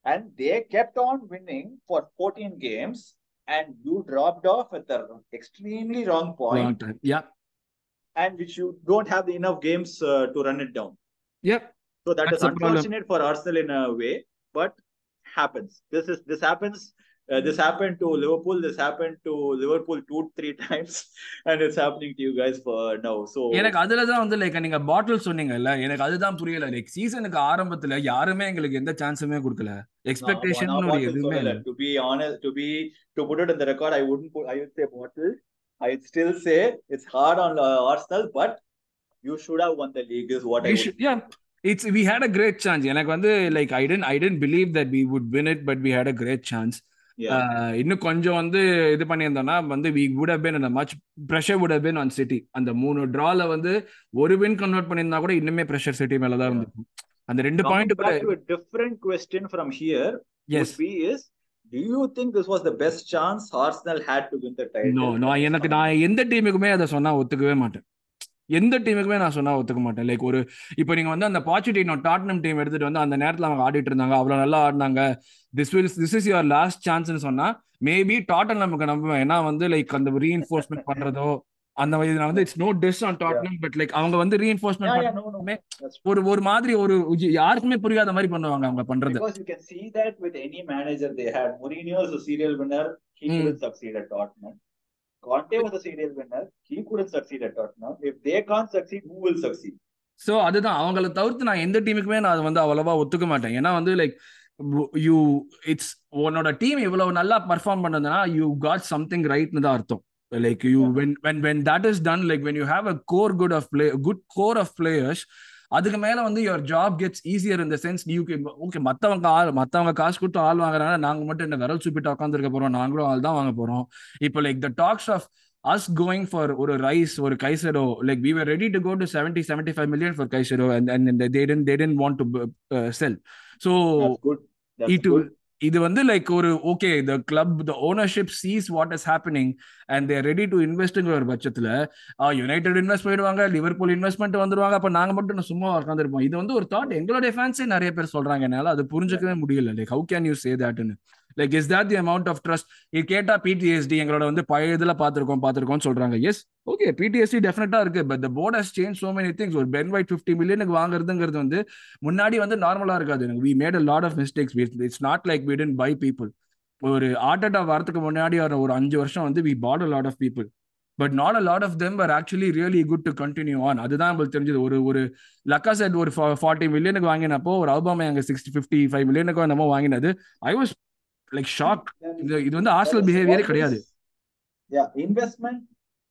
And they kept on winning for 14 games, and you dropped off at the extremely wrong point. Wrong time. Yeah. And which you don't have enough games uh, to run it down. Yep. So that That's is unfortunate for Arsenal in a way, but happens. This is this happens Uh, this happened to Liverpool. This happened to Liverpool two, three times, and it's happening to you guys for now. So எனக்கு அதுலதான் வந்து like நீங்க பாட்டில் சொன்னீங்கல்ல எனக்கு அதுதான் புரியல like சீசனுக்கு ஆரம்பத்துல யாருமே எங்களுக்கு எந்த சான்ஸுமே கொடுக்கல எக்ஸ்பெக்டேஷன் எதுவுமே. இல்ல To be honest, to be to put it in the record, I wouldn't put. I would say bottle. I'd still say it's hard on uh, Arsenal, but you should have won the league. Is what I We would. should- yeah it's we had a great chance எனக்கு வந்து like I didn't I didn't believe that we would win it but we had a great chance Yeah. Uh, இன்னும் கொஞ்சம் வந்து இது பண்ணியிருந்தோம்னா வந்து have been in a much pressure would have been on city அந்த மூணு டிரால வந்து ஒரு வின் கன்வெர்ட் பண்ணியிருந்தா கூட இன்னுமே pressure சிட்டி மேல தான். இருந்திருக்கும் அந்த ரெண்டு பாயிண்ட் கூட different question from here yes be is do you think this was the best chance Arsenal had to win the title? No no from this எனக்கு? நான் எந்த டீமுக்குமே அதை சொன்னா ஒத்துக்கவே மாட்டேன் எந்த டீமுக்குமே நான் சொன்னா ஒத்துக்க மாட்டேன் லைக் ஒரு இப்போ நீங்க வந்து அந்த பாச்சிட்டினோ டாட்னம் டீம் எடுத்துட்டு வந்து அந்த நேரத்துல அவங்க ஆடிட்டு இருந்தாங்க அவ்வளவு நல்லா ஆடினாங்க this will this is your last சான்ஸ்னு சொன்னா மேபி டாட்டன் நமக்கு நம்புவேன் ஏன்னா வந்து லைக் அந்த ரீஎன்ஃபோர்ஸ்மெண்ட் பண்றதோ அந்த மாதிரி நான் வந்து it's no dis on Tottenham but like அவங்க வந்து ரீஎன்ஃபோர்ஸ்மெண்ட் ஒரு ஒரு மாதிரி ஒரு யாருக்குமே புரியாத மாதிரி பண்ணுவாங்க அவங்க பண்றது Because you can see that with any manager they had. Mourinho is a serial winner. He Mm. couldn't succeed at Tottenham. Conte was a serial winner. He couldn't succeed at Tottenham. If they can't succeed, who will succeed? அதுதான் அவங்கள தவிர்த்து நான் எந்த டீமுக்குமே நான் வந்து அவ்வளவா ஒத்துக்க மாட்டேன் ஏன்னா வந்து லைக் யூ இட்ஸ் உன்னோட டீம் இவ்வளவு நல்லா பர்ஃபார்ம் பண்ணதுன்னா யூ காட் சம்திங் ரைட்னு தான் அர்த்தம் like you. When when when that is done like when you have a core good of play good core of players அதுக்கு மேல வந்து யுவர் ஜாப் கெட்ஸ் ஈஸியர் இந்த சென்ஸ் யூ ஓகே மத்தவங்க ஆள் மத்தவங்க காசு கொடுத்து ஆள் வாங்குறாங்க நாங்க மட்டும் என்ன விரல் சுப்பிட்டு உட்காந்துருக்க போறோம் நாங்களும் ஆள் தான் வாங்க போறோம். இப்போ like the talks of us going for ஒரு ரைஸ் ஒரு Caicedo like we were ready to go to 70 75 million for கைசடோ and and they didn't they didn't want to uh, sell. So இது வந்து லைக் ஒரு okay the club the ownership sees what is happening and they're ready to இன்வெஸ்ட்ங்கிற ஒரு பட்சத்துல United invest போயிடுவாங்க Liverpool investment வந்துருவாங்க. அப்ப நாங்க மட்டும் சும்மா உட்காந்துருப்போம் இது வந்து ஒரு தாட் எங்களுடைய ஃபேன்ஸே நிறைய பேர் சொல்றாங்க. என்னால அது புரிஞ்சுக்கவே முடியல. Like how can you say தட்னு like is that the amount of trust இது கேட்டா பிடிஎஸ்டி எங்களோட வந்து பழைய இதுல பாத்திருக்கோம் பாத்திருக்கோம் சொல்றாங்க. எஸ் ஓகே பிடிஎஸ்டி டெஃபினட்டா இருக்கு. But the board has change so many things ஒரு பென் ஒயிட் ஃபிஃப்டி மில்லியனுக்கு வாங்குறதுங்கிறது வந்து முன்னாடி வந்து நார்மலா இருக்காது. We made a lot of mistakes it's not like we didn't buy people ஒரு ஆர்டட்டா வரதுக்கு முன்னாடி வர ஒரு அஞ்சு வருஷம் வந்து we bought a lot of people but not a lot of them are actually really good to continue on அதுதான் நம்மளுக்கு தெரிஞ்சது. ஒரு ஒரு லக்கா செட் ஒரு ஃபார்ட்டி மில்லியனுக்கு வாங்கினப்போ ஒரு அல்பாமே எங்க சிக்ஸ்டி ஃபிஃப்டி ஃபைவ் மில்லியனுக்கு நம்ம வாங்கினது. ஐ வாஸ் லைக் ஷாக் இது வந்து ஆர்சனல் பிஹேவியரே கிடையாது Yeah, investment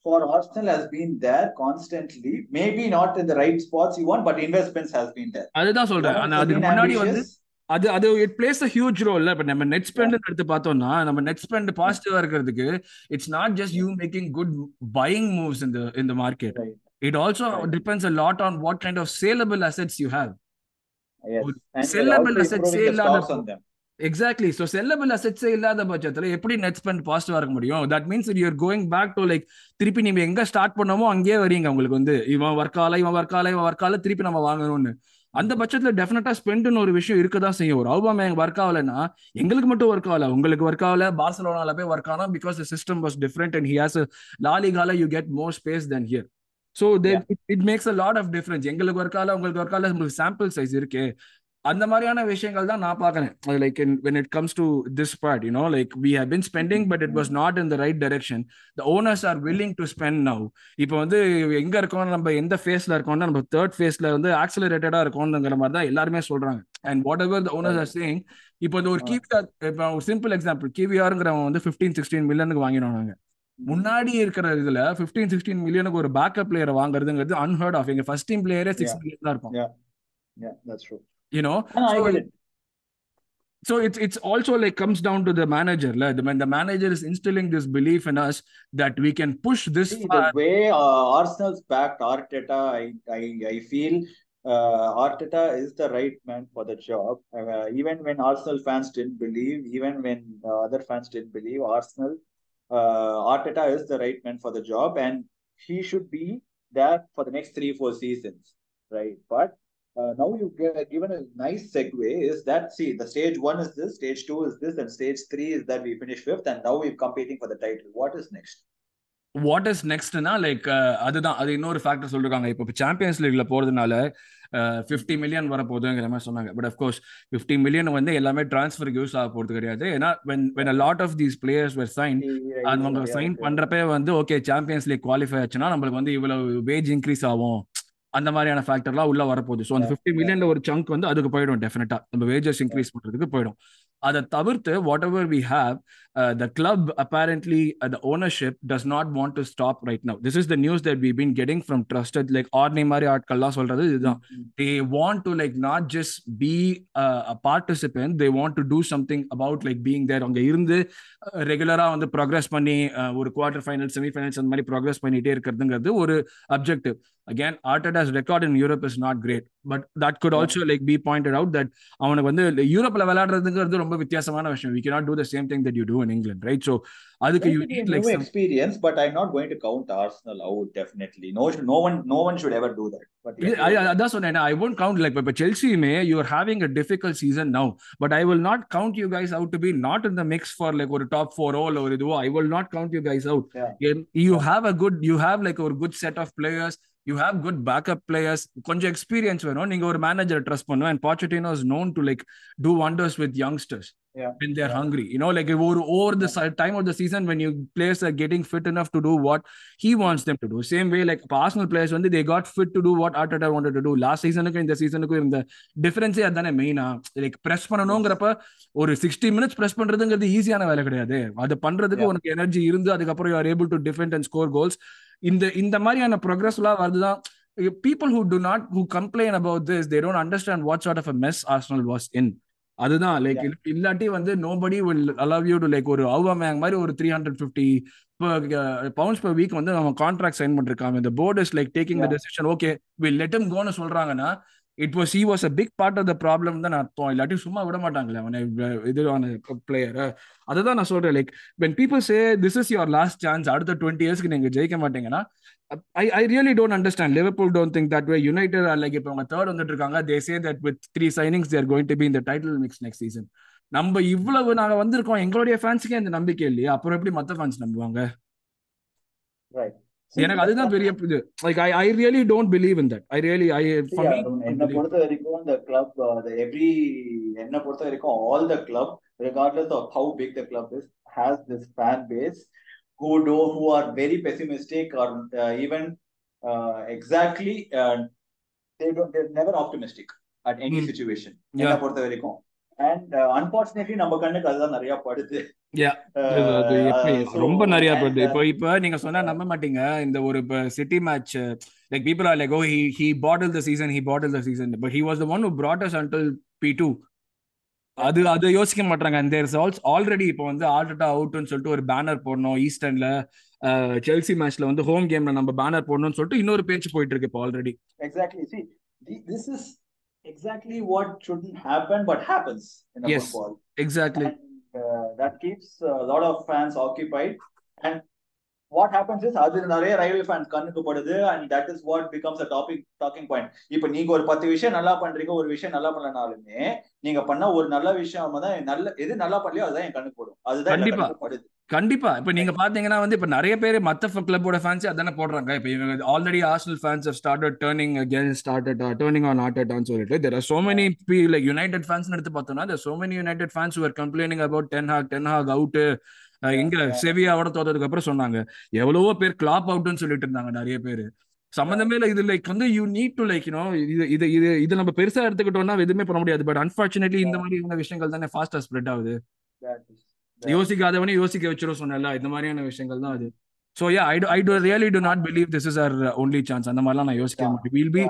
for Arsenal has been there constantly. Maybe not in the right spots you want, but investments has been there. அதுதான் சொல்றேன் ஆனா அதுக்கு முன்னாடி வந்து. அது அது it plays a huge role இப்ப நம்ம நெட் ஸ்பெண்ட் எடுத்து பார்த்தோம்னா நம்ம நெட் ஸ்பெண்ட் பாசிட்டிவா இருக்கிறதுக்கு it's not just you making good buying moves இந்த இந்த market. It also. Depends a lot on what kind of saleable assets you have Yes. Good. And you're exactly so sellable அசெட்ஸே இல்லாத பட்சத்தில் எப்படி net spend பாசிட்டிவா இருக்க முடியும்? That means you're going back to like திருப்பி நீங்க எங்க ஸ்டார்ட் பண்ணமோ அங்கேயே வரீங்க உங்களுக்கு வந்து. இவன் ஒர்க் ஆல இவன் ஒர்க் ஆல இவன் ஒர்க் ஆல திருப்பி நம்ம வாங்கணும்னு. அந்த பட்சத்துல டெஃபினட்டா ஸ்பெண்ட்னு ஒரு விஷயம் இருக்க தான் செய்யும். ஒரு ஆல்பம் எங்க ஒர்க் ஆகலைன்னா எங்களுக்கு மட்டும் ஒர்க் ஆகல. உங்களுக்கு ஒர்க் ஆகல பார்சலோனால போய் ஒர்க் ஆனா because system was different and he has லாலிகால you get more space than here so it makes a lot of difference எங்களுக்கு ஒர்க் ஆகல உங்களுக்கு ஒர்க் ஆகல உங்களுக்கு சாம்பிள் சைஸ் இருக்கு. அந்த மாதிரியான விஷயங்கள் தான் நான் பார்க்கறேன். Like when it comes to this part you know like we have been spending but it was not in the right direction the owners are willing to spend now இப்போ வந்து எங்க இருக்கோம் நம்ம எந்த ஃபேஸ்ல இருக்கோம்னா நம்ம தேர்ட் ஃபேஸ்ல வந்து ஆக்சலரேட்டடா இருக்கோம்ங்கிற மாதிரி தான் எல்லாருமே சொல்றாங்க. And whatever the owners are saying இப்போ இந்த ஒரு கிவிஆர் இப்போ ஒரு சிம்பிள் எக்ஸாம்பிள் கிவிஆருங்கிறவன் வந்து ஃபிஃப்டீன் சிக்ஸ்டீன் மில்லியனுக்கு வாங்கினோம் நாங்க முன்னாடி இருக்கிற இதுல ஃபிஃப்டீன் சிக்ஸ்டீன் மில்லியனுக்கு ஒரு பேக்கப் பிளேயரை வாங்குறதுங்கிறது அன்ஹர்ட் ஆஃப் எங்க ஃபர்ஸ்ட் டீம் பிளேயரே சிக்ஸ். மில்லியன் தான் இருக்கும். Yeah. know that's true. You know And I get it. so it's it's also like comes down to the manager like, when the manager is instilling this belief in us that we can push this See, far the way uh, Arsenal's backed Arteta, I, I, I feel uh, Arteta is the right man for the job. Uh, even when Arsenal fans didn't believe, even when uh, other fans didn't believe, Arsenal, uh, Arteta is the right man for the job, and he should be there for the next three, four seasons, right? But uh, now you've g- given a nice segue. Is that see the stage one is this, stage two is this, and stage three is that we finish fifth, and now we're competing for the title. What is next? What is நெக்ஸ்ட்னா like அதுதான் அது இன்னொரு factor சொல்லிருக்காங்க இப்போ champions லீக்ல போறதுனால fifty million வர போகுதுங்கிற மாதிரி சொன்னாங்க but of course fifty million வந்து எல்லாமே டிரான்ஸ்ஃபருக்கு யூஸ் ஆக போறது கிடையாது ஏன்னா when when a lot of these players were sign அவங்க சைன் பண்றப்பே வந்து ஓகே சாம்பியன்ஸ் லீக் குவாலிஃபை ஆச்சுன்னா நம்மளுக்கு வந்து இவ்வளவு வேஜ் இன்க்ரீஸ் ஆகும் அந்த மாதிரியான ஃபேக்டர்லாம் உள்ள வரப்போகுது. ஸோ அந்த ஃபிஃப்டி மில்லியன்ல ஒரு சங்க் வந்து அதுக்கு போயிடும் டெஃபினட்டா நம்ம வேஜஸ் இன்க்ரீஸ் பண்றதுக்கு போயிடும். அதை தவிர்த்து whatever we have the club apparently the ownership does not want to stop right now this is the news that we been getting from trusted like Orny மாதிரி ஆட்கள்லாம் சொல்றது இதுதான் they want to like not just be a participant they want to do something about like being there அங்கே இருந்து ரெகுலரா வந்து progress பண்ணி ஒரு குவார்டர் ஃபைனல் செமி ஃபைனல்ஸ் அந்த மாதிரி ப்ரோக்ரஸ் பண்ணிட்டே இருக்கிறதுங்கிறது ஒரு objective again Arteta's record in Europe is not great but that could also like be pointed out that அவனுக்கு வந்து யூரோப்ல விளையாடுறதுங்கிறது ரொம்ப வித்தியாசமான விஷயம். We cannot do the same thing that you do in England right so அதுக்கு you need like experience but i'm not going to count arsenal out definitely no no one no one should ever do that but அதான் சொன்னேன் I won't count like இப்போ செல்சியுமே you are having a difficult season now but I will not count you guys out to be not in the mix for like ஒரு top ஃபோரோ இல்லை ஒரு இதுவோ I will not count you guys out you have a good you have like ஒரு good set of players You have good backup players கொஞ்சம் experience வேணும் நீங்க ஒரு manager trust பண்ணுவோம் and Pochettino is known to like do wonders with youngsters when they're hungry. You know, like over, over the time of the season when you players are getting fit enough to do what he wants them to do. Same way, like Arsenal players, when they got fit to do what Arteta wanted to do. Last season, season, in the difference அதானே மெயினா like press பண்ணணுங்கிறப்ப ஒரு sixty minutes press பண்றதுங்கிறது ஈஸியான வேலை கிடையாது அது பண்றதுக்கு உனக்கு எனர்ஜி இருந்து அதுக்கப்புறம் you are able to defend and score goals இந்த இந்த மாதிரியான ப்ரோக்ரஸ்லாம் வருதுதான். people who do not who complain about this they don't understand what sort of a mess Arsenal was in. அதுதான் லைக் இல்லாட்டி வந்து nobody will allow you to like ஒரு அவ்வமேங் மாதிரி ஒரு three hundred fifty pounds per week வந்து நம்ம contract sign பண்ணிருக்காங்க. இந்த board is like taking the decision okay will let him கோன்னு சொல்றாங்கன்னா it was he was a big part of the problem தான் அர்த்தம். இல்லாட்டி சும்மா விட மாட்டாங்களே அவனை இதுவான பிளேயர் அதுதான் நான் சொல்றேன். Like when people say this is your last chance அடுத்த டுவெண்ட்டி இயர்ஸ்க்கு நீங்க ஜெயிக்க மாட்டீங்கன்னா I I really don't understand Liverpool don't think that way United are like இப்போ அவங்க தேர்ட் வந்துட்டு இருக்காங்க. They say that with three signings they're going to be இந்த title mix next season நம்ம இவ்வளவு நாங்க வந்திருக்கோம். எங்களுடைய ஃபேன்ஸுக்கே அந்த நம்பிக்கை இல்லையா? அப்புறம் எப்படி மத்த ஃபேன்ஸ் நம்புவாங்க? எனக்கு அதுதான் பெரிய இது like I I really don't believe in that I really I என்ன பொறுத்த வரைக்கும் இந்த கிளப் எவ்ரி என்ன பொறுத்த வரைக்கும் all the club regardless of how big the club is has this fan base who do who are very pessimistic or uh, even uh, exactly uh, they don't they're never optimistic at any mm. situation என்ன பொறுத்த வரைக்கும் and unfortunately நம்ம கண்ணுக்கு அதுதான் நிறைய படுது ரொம்ப நிறைய இப்போ இப்போ நீங்க சொன்னா நம்ப மாட்டீங்க. இந்த ஒரு இப்போ City match like people are like oh he he bottle the season he bottle the season but he was the one who brought us until P2 அது அது யோசிக்க மாட்டாங்க அந்த ரிசல்ட்ஸ் ஆல்ரெடி இப்போ வந்து ஆல்ரெட்டா அவுட்னு சொல்லிட்டு ஒரு பேனர் போடணும். ஈஸ்டர்ன்ல செல்சி மேட்ச்ல வந்து ஹோம் கேம்ல நம்ம பேனர் போடணும்னு சொல்லிட்டு இன்னொரு பேச்சு போயிட்டு இருக்கு இப்போ already exactly see this is exactly what shouldn't happen but happens in a uh, that keeps a lot of fans occupied. And what happens is அது நிறைய ரைவல் ஃபேன்ஸ் கண்ணுக்கு படுது and that is what becomes a topic talking point இப்போ நீங்க ஒரு பத்து விஷயம் நல்லா பண்றீங்க ஒரு விஷயம் நல்லா பண்ணலனாலுமே நீங்க பண்ண ஒரு நல்ல விஷயம் தான் நல்ல எது நல்லா பண்ணலையோ அதுதான் என் கண்ணுக்கு போடும். அதுதான் கண்டிப்பா. படுது. கண்டிப்பா. இப்ப நீங்க பாத்தீங்கன்னா வந்து இப்ப நிறைய பேர் மத்த கிளப்போட ஃபேன்ஸ் அதானே போடுறாங்க. இப்ப இவங்க already Arsenal fans have started turning again started turning on ஆர்டட்டான்னு சொல்லிட்டு there are so many like United fans எடுத்து பார்த்தோம்னா there so many United fans are complaining about ten Hag ten Hag out இங்க செவியாவோட தோத்ததுக்கு அப்புறம் சொன்னாங்க. எவ்வளவோ பேர் கிளாப் அவுட்னு சொல்லிட்டு இருந்தாங்க நிறைய பேர். சம்பந்தமே இல்லை இது லைக் வந்து you need to like you know இது இது இது இது நம்ம பெருசா எடுத்துக்கிட்டோம்னா எதுவுமே பண்ண முடியாது. பட் அன்பார்ச்சுனேட்லி இந்த மாதிரியான விஷயங்கள் தானே ஃபாஸ்டா ஸ்ப்ரெட் ஆகுது. யோசிக்காதவனே யோசிக்க வச்சிரும் சொன்னல இந்த மாதிரியான விஷயங்கள் தான் அது. So yeah I I do really do not believe this is our only chance அந்த மாதிரிலாம் நான் யோசிக்க மாட்டேன். Will be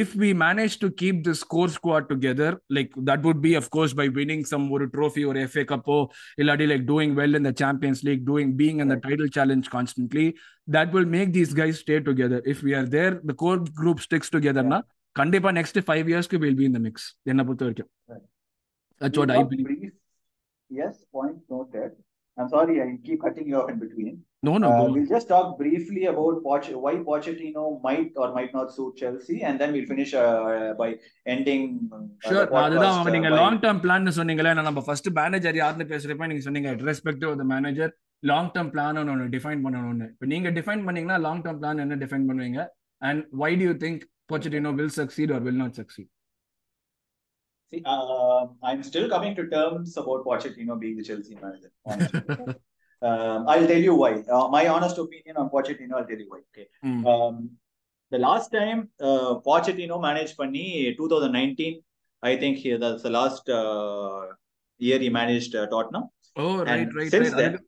if we manage to keep the score squad together like that would be of course by winning some ஒரு trophy ஒரு FA கப்போ இல்லாட்டி like doing well in the Champions League doing being இந்த title challenge constantly that will make these guys stay together if we are there the core group sticks டுகெதர்னா கண்டிப்பா next five இயர்ஸ்க்கு will be இந்த mix என்ன பொறுத்த வரைக்கும். That's what I believe Yes, point noted. I'm sorry, I keep cutting you off in between. No, no, Uh, go on. we'll just talk briefly about Poch- why Pochettino might or might not suit Chelsea, and then we'll finish uh, by ending uh, the sure அதுதான் podcast uh, நீங்க by long term plan சொன்னீங்களே நான் நம்ம first manager யாருன்னு பேசுறப்ப நீங்க சொன்னீங்க respective the manager long term plan ஒன்று டிஃபைன் பண்ணணும்னு இப்போ நீங்க டிஃபைன் பண்ணீங்கன்னா லாங் டேர்ம் பிளான் என்ன டிஃபைன் பண்ணுவீங்க and why do you think Pochettino will succeed or will not succeed? See, uh, I'm still coming to terms about Pochettino being the Chelsea manager. (laughs) honestly. um, I'll tell you why. Uh, my honest opinion on Pochettino, I'll tell you why. Okay. Mm. Um, the last time uh, Pochettino managed Panni 2019, I think he, that's the last uh, year he managed uh, Tottenham. Oh, right, And right, since right. then-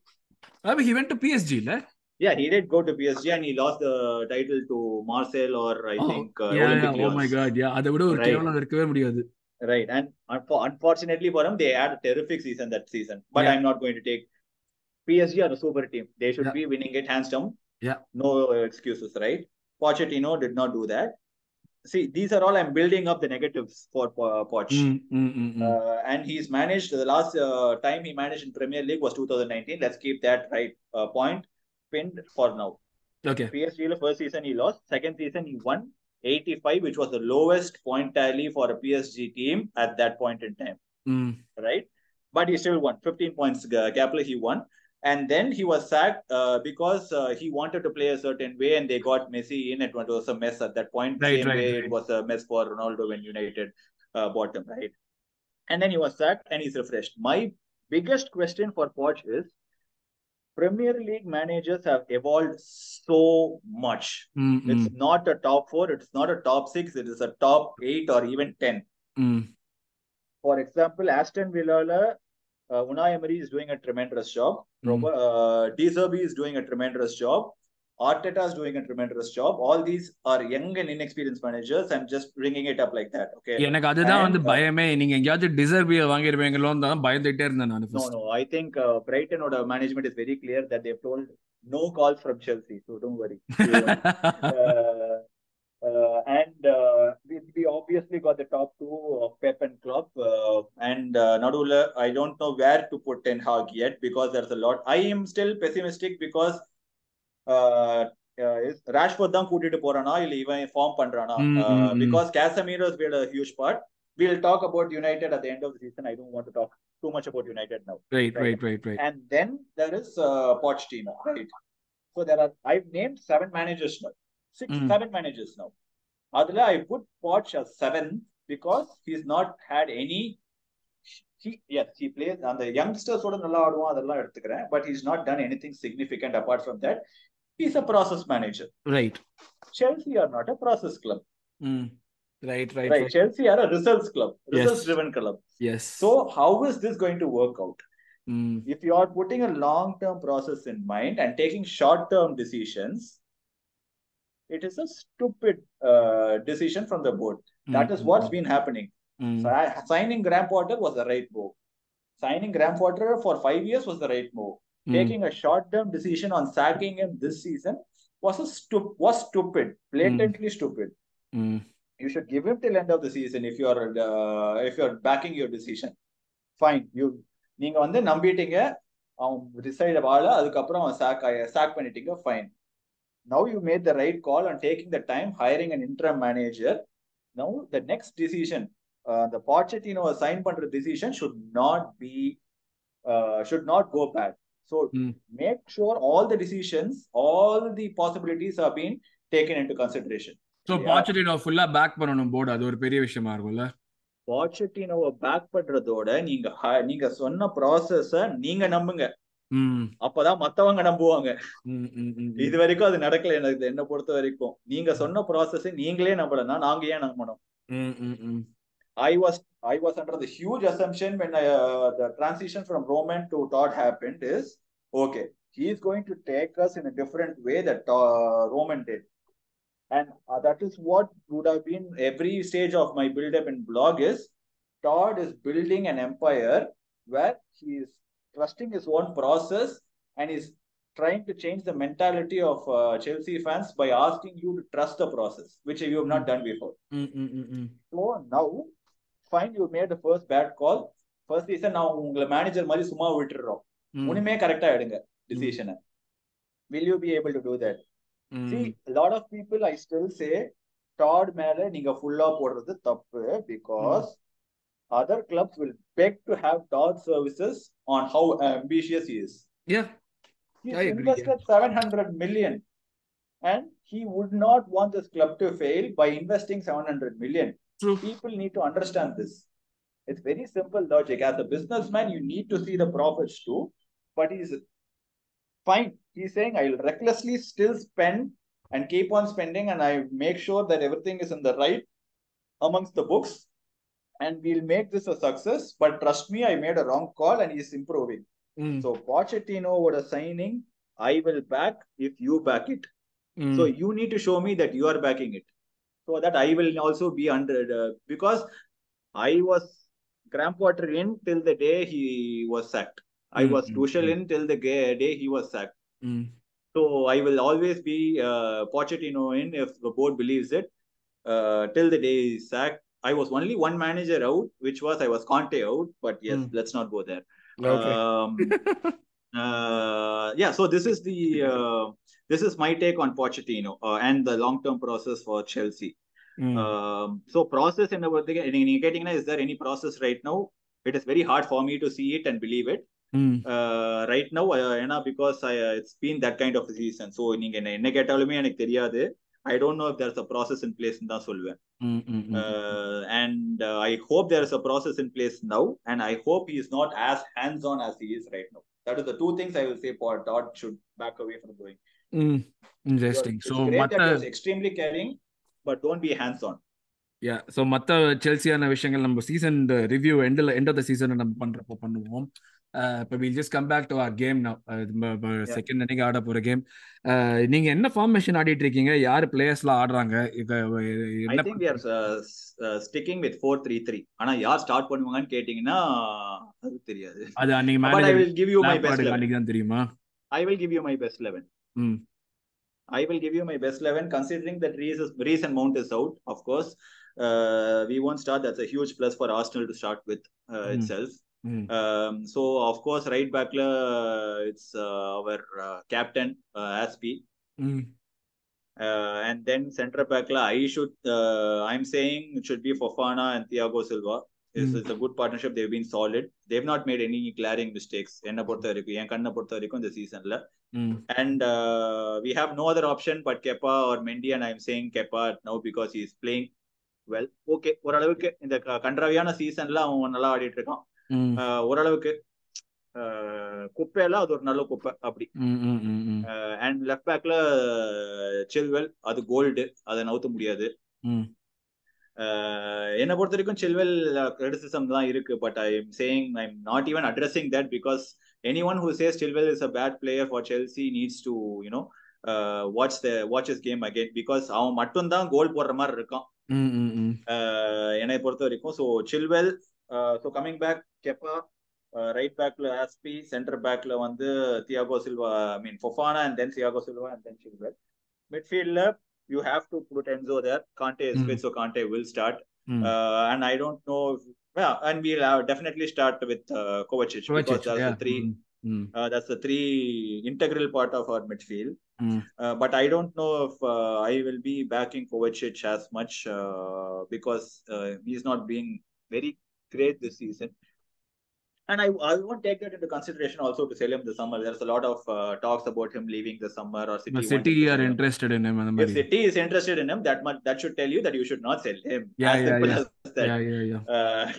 I mean, he went to PSG, right? Yeah, he did go to PSG and he lost the title to Marseille or I Oh, think uh, yeah, Olympic yeah. Oh my Lyons. God, yeah. அதை விட ஒரு Right. கேவலம் இருக்கவே முடியாது. Right. And unfo- unfortunately for him, they had a terrific season that season. But Yeah. I'm not going to take PSG are a super team. They should Yeah. be winning it hands down. Yeah. No excuses, right? Pochettino did not do that. See, these are all I'm building up the negatives for uh, Poch. Mm, mm, mm, mm. Uh, and he's managed the last uh, time he managed in Premier League was 2019. Let's keep that right uh, point pinned for now. Okay. PSG the first season he lost. Second season he won 85, which was the lowest point tally for a PSG team at that point in time, Mm. right? But he still won 15 points uh, Gapler he won. And then he was sacked uh, because uh, he wanted to play a certain way, and they got Messi in. It was a mess at that point. Right, Same right, way right. it was a mess for Ronaldo when United uh, bought him, right? And then he was sacked, and he's refreshed. My biggest question for Poch is Premier League managers have evolved so much. Mm, mm, It's not a top four, it's not a top six, it is a top eight or even 10. mm. For example, Aston Villa, uh, Unai Emery is doing a tremendous job. Mm. Uh, De Zerbi is doing a tremendous job. Arteta is doing a tremendous job. All these are young and inexperienced managers. I'm just bringing it up like that. Okay. எனக்கு அதுதான் வந்து uh, பயமே நீங்க எங்கேயாச்சும் டிசர்விய வாங்கிருவீங்களோன்னு தான் பயந்துட்டே இருந்தேன் நான் No, first. no. I think uh, Brighton or the management is very clear that they've told no calls from Chelsea. So don't worry. uh, uh, and uh, we, we obviously got the top two of Pep and Klopp. Uh, and uh, Nadula, I don't know where to put Ten Hag yet because there's a lot. I am still pessimistic because uh, uh, is Rashford தான் கூட்டிட்டு போறானா இல்ல இவன் form பண்றானா Mm, mm, uh, mm. because Casemiro has played a huge part. We'll talk about United at the end of the season. I don't want to talk too much about United now. right, right, right, right. And then there is uh, Pochettino, right? So there are I've named seven managers now, six, mm. seven managers now. Adala, I put watch as seven because he's not had any. He, yes, he plays on the youngsters. But he's not done anything significant apart from that. He's a process manager. Right. Chelsea are not a process club. Mm. Right, right, right, right. Chelsea are a results club, results yes. driven club. Yes. So, how is this going to work out? Mm. If you are putting a long term process in mind and taking short term decisions, it is a stupid uh, decision from the board. That is Mm, what's mm, been happening. mm. So, I- signing Graham Potter was the right move. Signing Graham Potter for five years was the right move. Mm. Taking a short term decision on sacking him this season was a stu- was stupid, blatantly stupid. Mm. You should give him till end of the season if you're uh, if you're backing your decision. Fine. You நீங்க வந்து நம்பிட்டீங்க அவன் decide ஆகல அதுக்கப்புறம் அவன் chalk chalk பண்ணிட்டீங்க fine Now you made the right call and taking the time hiring an interim manager now the next decision the Pochettino sign பண்ற decision should not be should not go bad so Mm. Make sure all the decisions all the possibilities are been taken into consideration So Yeah. Pochettino full-ஆ back பண்ணணும் board அது ஒரு பெரிய விஷயமா இருக்கும்ல பாச்சட்டினோவை back பண்றதோட நீங்க hi- நீங்க சொன்ன ப்ராசஸ நீங்க நம்புங்க ம் அப்பதான் மத்தவங்க நம்புவாங்க ம் ம் ம் இது வரைக்கும் அது நடக்கல எனக்கு என்ன பொறுத்த வரைக்கும் நீங்க சொன்ன ப்ராசஸ் நீங்களே நம்பலன்னா நாங்க ஏன் நம்பணும் ம் ம் ம் I was I was under the huge assumption when I, uh, the transition from Roman to Todd happened is okay. He is going to take us in a different way that uh, Roman did, and uh, that is what would have been every stage of my build up in trusting his own process and is trying to change the mentality of uh, Chelsea fans by asking you to trust the process, which you have not done before. ம் So now, fine, you made the first bad call. First season நான் உங்களை manager மாதிரி சும்மா விட்டுறோம் ஒண்ணுமே கரெக்டா எடுங்க டிசிஷனை will you be able to do that? See, a lot of people I still say Todd மேல நீங்க ஃபுல்லா போடுறது தப்பு because other clubs will beg to have Todd services on how ambitious he is. Yeah. He's I agree, invested 700 million and he would not want this club to fail by investing 700 million. True. People need to understand this. It's very simple logic. As a businessman, you need to see the profits too. But he's fine. He's saying, I'll recklessly still spend and keep on spending, and I make sure that everything is in the right amongst the books. And we'll make this a success. But trust me, I made a wrong call and he's improving. Mm. So Pochettino would a signing, I will back if you back it. Mm. So you need to show me that you are backing it. So that I will also be under uh, because I was Graham in till the day he was sacked. I Mm, was Tuchel mm. in till the day he was sacked. So I will always be uh, Pochettino in if the board believes it. Uh, till the day he's sacked. I was only one manager out, which was I was Conte out. But yes, Mm. let's not go there. Okay. Um, (laughs) uh, yeah, so this is the uh, this is my take on Pochettino uh, and the long term process for Chelsea. Mm. Um, so process என்ன பொறுத்தவரைக்கும் நீங்க நீங்க கேட்டீங்கன்னா is there any process right now? It is very hard for me to see it and believe it. Mm. Uh, right now, uh, ஏன்னா because I, uh, it's been that kind of a season. So நீங்க என்ன என்ன கேட்டாலுமே எனக்கு தெரியாது. I don't know if there's a process in place தான் சொல்லுவேன். Mm, mm, mm. Uh, and uh, I hope there is a process in place now, and I hope he is not as hands-on as he is right now. That is the two things I will say. Paul Todd should back away from doing. Mm. You are- Interesting. It's So great மத்த that he was extremely caring, but don't be hands-on. Yeah so மற்ற செல்சியான விஷயங்கள் நம்ம season review எண்டில் end of the season நம்ம பண்றப்போ பண்ணுவோம் இப்போ will just come back to our game second அன்னைக்கு ஆட போற கேம் நீங்க என்ன ஃபார்மேஷன் ஆடிட்டு இருக்கீங்க யார் பிளேயர்ஸ்லாம் ஆடுறாங்க இப்ப I என்ன think we are uh, s- uh, sticking with four three three. ஆனா யார் ஸ்டார்ட் பண்ணுவாங்கன்னு கேட்டீங்கன்னா அது தெரியாது. அது அன்னைக்கு give you my best eleven. அன்னைக்கு தான் தெரியுமா I will give you my best eleven. ம் I will give you my best 11, considering that Reese, is, Reese and Mount is out, of course. Uh, we won't start. That's a huge plus for Arsenal to start with uh, Mm. itself. ம் Um, so, of course, right back, uh, it's uh, our uh, captain, uh, Aspie. ம் Uh, and then center back, la, I should, uh, I'm saying it should be Fofana and Thiago Silva. It's, Mm. it's a good partnership. They've been solid. They've not made any glaring mistakes. என்ன பொறுத்த வரைக்கும் என் கண்ணை பொறுத்த வரைக்கும் இந்த சீசன்ல ம் and uh, we have no other option but Kepa or Mendy, and I'm saying Kepa now because he's playing well. Okay, ஓரளவுக்கு இந்த க- கன்றாவியான சீசன்ல அவன் நல்லா ஆடிட்டு இருக்கான் ம் Uh, ஓரளவுக்கு குப்பையெல்லாம் அது ஒரு நல்ல குப்பை அப்படி. அண்ட் லெஃப்ட் பேக்ல சில்வெல் அது கோல்டு அதை நவுத்த முடியாது. என்னை பொறுத்த வரைக்கும் சில்வெல் கிரிட்டிசிசம் தான் இருக்கு but I am saying I am not even addressing that because anyone who says Chilwell is a bad player for Chelsea needs to you know watch the watch his game again because அவன் மட்டும் தான் கோல் போடுற மாதிரி இருக்கான். என்னை பொறுத்த வரைக்கும் so Chilwell so coming back Kepa right பேக்ல ஆஸ்பி சென்டர் பேக்ல வந்து Thiago Silva I mean Fofana and then Thiago Silva and then Chilwell மிட்ஃபீல்ட்ல you have to put Enzo there Kante is Mm. fit so Kante will start hmm uh, and I don't know. If, yeah, and we'll uh, definitely start with uh, Kovacic, because Kovacic, that's yeah. the three. ம் ம் Uh, that's the three integral part of our midfield. ம் Uh, but I don't know great this season. And I, I won't take that into consideration also to sell him the summer. There's a lot of uh, talks about him leaving the summer or City. City are interested in him. If City is interested in him, that much that should tell you that you should not sell him. Yeah, as yeah, yeah. As that. yeah, yeah, yeah. Uh,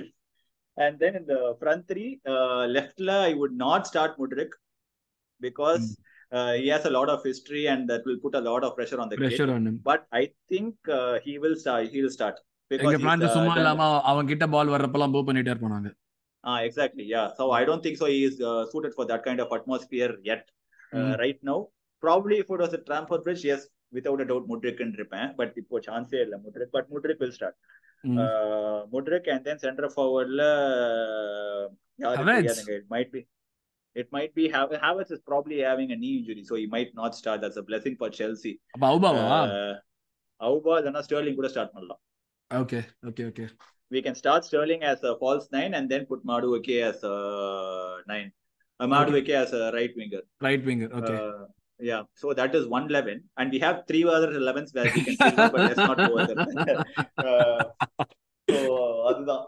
and then in the front three, uh, Leftla, I would not start Mudrik because mm. uh, he has a lot of history and that will put a lot of pressure on the pressure kid. on him. But I think uh, he will start. He will start. எங்க uh, சும்மா இல்லாம அவன் கிட்ட பால் வர்றப்பெல்லாம் பூ பண்ணிட்டே இருப்பாங்க Ah, I don't think so. He is uh, suited for that kind of atmosphere yet. Uh, Mm. Right now, probably if it was a Tramport Bridge, yes, without a doubt, Mudrik and Ripan. But இப்போ chance இல்ல Mudrik. But Mudrik will start. Uh, Mudrik and then center forward la யாரு Havertz. தெரியாதுங்க. It might be it might be Hav- Havertz is probably having a knee injury, so he might not start. That's a blessing for Chelsea. அப்ப அவுபாவா Uh, Auba இல்லைன்னா Sterling கூட start பண்ணலாம். Okay okay okay We can start Sterling as a false nine and then put Madueke as a nine. Uh, Madueke as a right winger. Right winger okay Uh, Yeah, so that is one eleven, and we have three other elevens where we can (laughs) still go, but let's not go there. (laughs) uh, so அதுதான்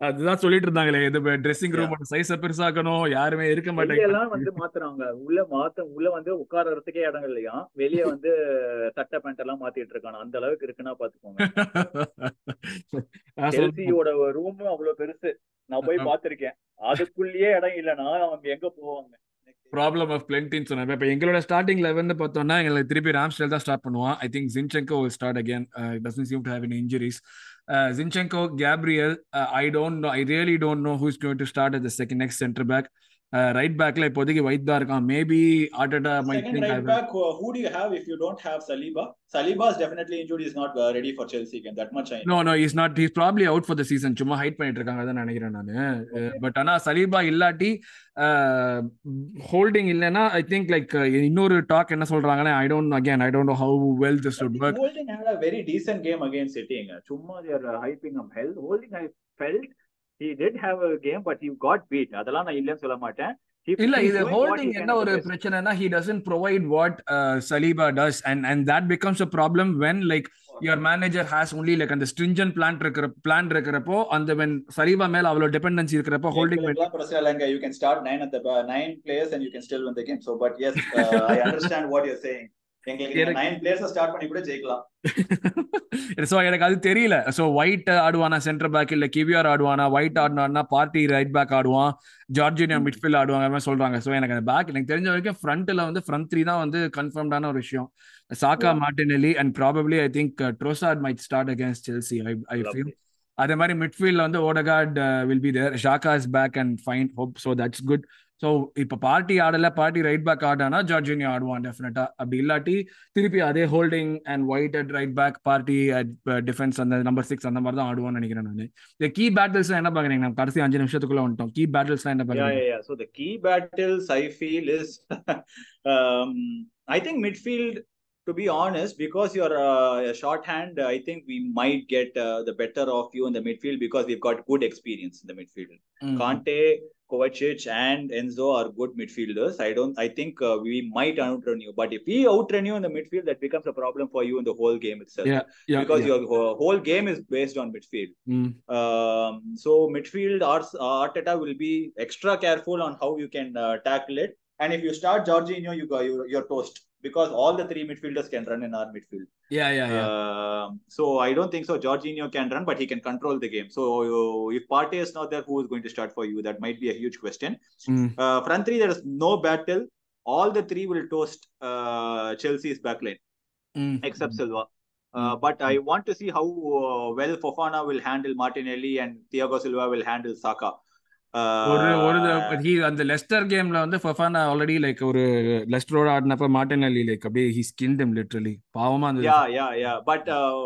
அதுதான் சொல்லிட்டு இருந்தாங்களே இது dressing. Room சைஸ பெருசாக்கணும் யாருமே இருக்க மாட்டாங்க. வந்து மாத்துறாங்க. உள்ள மாத்த உள்ள வந்து உட்கார்றதுக்கே இடம் இல்லையா? வெளிய (laughs) வந்து சட்டை பேண்ட் எல்லாம் மாத்திட்டு இருக்காங்க. அந்த அளவுக்கு இருக்குன்னா பாத்துக்கோங்க. செல்சியோட ரூம் அவ்வளவு பெருசு. நான் போய் (laughs) ஆமா. பார்த்திருக்கேன் அதுக்குள்ளேயே இடம் இல்லைன்னா அவங்க எங்க போவாங்க? ப்ராப்ளம் ஆஃப் பிளென்டின்னு சொன்னேன். இப்போ எங்களோட ஸ்டார்டிங் லெவன் பார்த்தோம்னா எங்களுக்கு திருப்பி ராம்ஸ்டேல் தான் ஸ்டார்ட் பண்ணுவான். I think Zinchenko start again doesn't seem to have any injuries. Uh, Zinchenko, Gabriel, uh, I don't know. I really don't know who's going to start as the second next center back. Uh, right backல இப்போதைக்கு White தான் இருக்கான் maybe Arteta might think I uh, who do you have if you don't have Saliba? Saliba is definitely injured. He's not uh, ready for Chelsea again. That much I know. No no is not he's probably out for the season சும்மா hide பண்ணிட்டு இருக்காங்க தான் நினைக்கிறேன் நான் but ஆனா Saliba இல்லாட்டி Holding இல்லைன்னா I think like இன்னொரு டாக் என்ன சொல்றாங்கன்னா I don't again I don't know how well this would work Holding had a very decent game against City. Chumma they are uh, hyping him hell. Holding I felt he did have a game, but he got beat. அதெல்லாம் நான் இல்லைன்னு சொல்ல மாட்டேன். இல்ல he's இது holding என்ன ஒரு. பிரச்சனைனா he doesn't provide what uh, Saliba does and and that becomes a problem when like your manager has only like அந்த stringent plan இருக்கிற plan இருக்கிறப்போ அந்த when Saliba மேல அவ்வளவு dependency இருக்கிறப்போ holding எங்களுக்கெல்லாம் பிரச்சனை இல்லைங்க. You can start nine at the ba- nine players and you can still win the game. So, but yes, uh, I understand what you're saying. எங்களுக்கு நீங்க எனக்கு- nine players ஸ்டார்ட் பண்ணி கூட ஜெயிக்கலாம். (laughs) சோ எனக்கு அது தெரியல சோ ஒயிட் ஆடுவானா சென்டர் பேக் இல்ல கிவிஆர் ஆடுவானா ஒயிட் ஆடுனான்னா பார்ட்டி ரைட் பேக் ஆடுவான் ஜார்ஜினியா. மிட்ஃபீல்ட் ஆடுவாங்க சொல்றாங்க சோ எனக்கு அந்த பேக் எனக்கு தெரிஞ்ச வரைக்கும் ஃப்ரண்ட்ல வந்து ஃப்ரண்ட் த்ரீ தான் வந்து கன்ஃபர்ம்டான ஒரு விஷயம் Saka Yeah. Martinelli and probably I think Trossard might start against Chelsea I I feel Lovely. அதே மாதிரி மிட்ஃபீல்ட்ல வந்து ஓடகார்ட் will be there Saka is back and fine hope so that's good so இப்போ Partey ஆடல Partey right back ஆடானா ஜார்ஜினியா ஆடுவான் டெஃபினட்டா அப்படி இல்லாட்டி திருப்பி அதே Holding and White at right back Partey at defence அந்த நம்பர் சிக்ஸ் அந்த மாதிரி தான் ஆடுவான்னு நினைக்கிறேன் நான் இந்த கீ பேட்டில்ஸ் என்ன பாக்குறீங்க நம்ம கடைசி அஞ்சு நிமிஷத்துக்குள்ள வந்துட்டோம் கீ பேட்டில்ஸ் என்ன பாக்குறீங்க yeah, yeah. So the key battles I feel is, um, I think midfield. To be honest, because you're uh, a shorthand, I think we might get uh, the better of you in the midfield because we've got good experience in the midfield. ம். Kante, Kovacic, and Enzo are good midfielders. I don't. I think uh, we might outrun you, but if we outrun you in the midfield, that becomes a problem for you in the whole game itself. Yeah, yeah, because yeah. your whole- game is based on midfield. ம். Um, so midfield, Ars- Arteta will be extra careful on how you can uh, tackle it. And if you start Jorginho, you go, you, you're toast because all the three midfielders can run in our midfield. Yeah, yeah, yeah. Um, so I don't think so. Jorginho can run, but he can control the game. So uh, if Partey is not there, who is going to start for you? That might be a huge question. ம். Uh, front three, there is no battle. All the three will toast uh, Chelsea's backline ம். except Silva. Uh, Mm. but I want to see how uh, well Fofana will handle Martinelli and Thiago Silva will handle Saka. ஒரு ஒரு Uh, he அந்த Lester கேம்ல வந்து ஃபஃபானா already like ஒரு லெஸ்டரோட ஆடினப்ப Martinelli like அப்படியே he skilled him literally பாவமா இருந்தது yeah, yeah, yeah. But uh,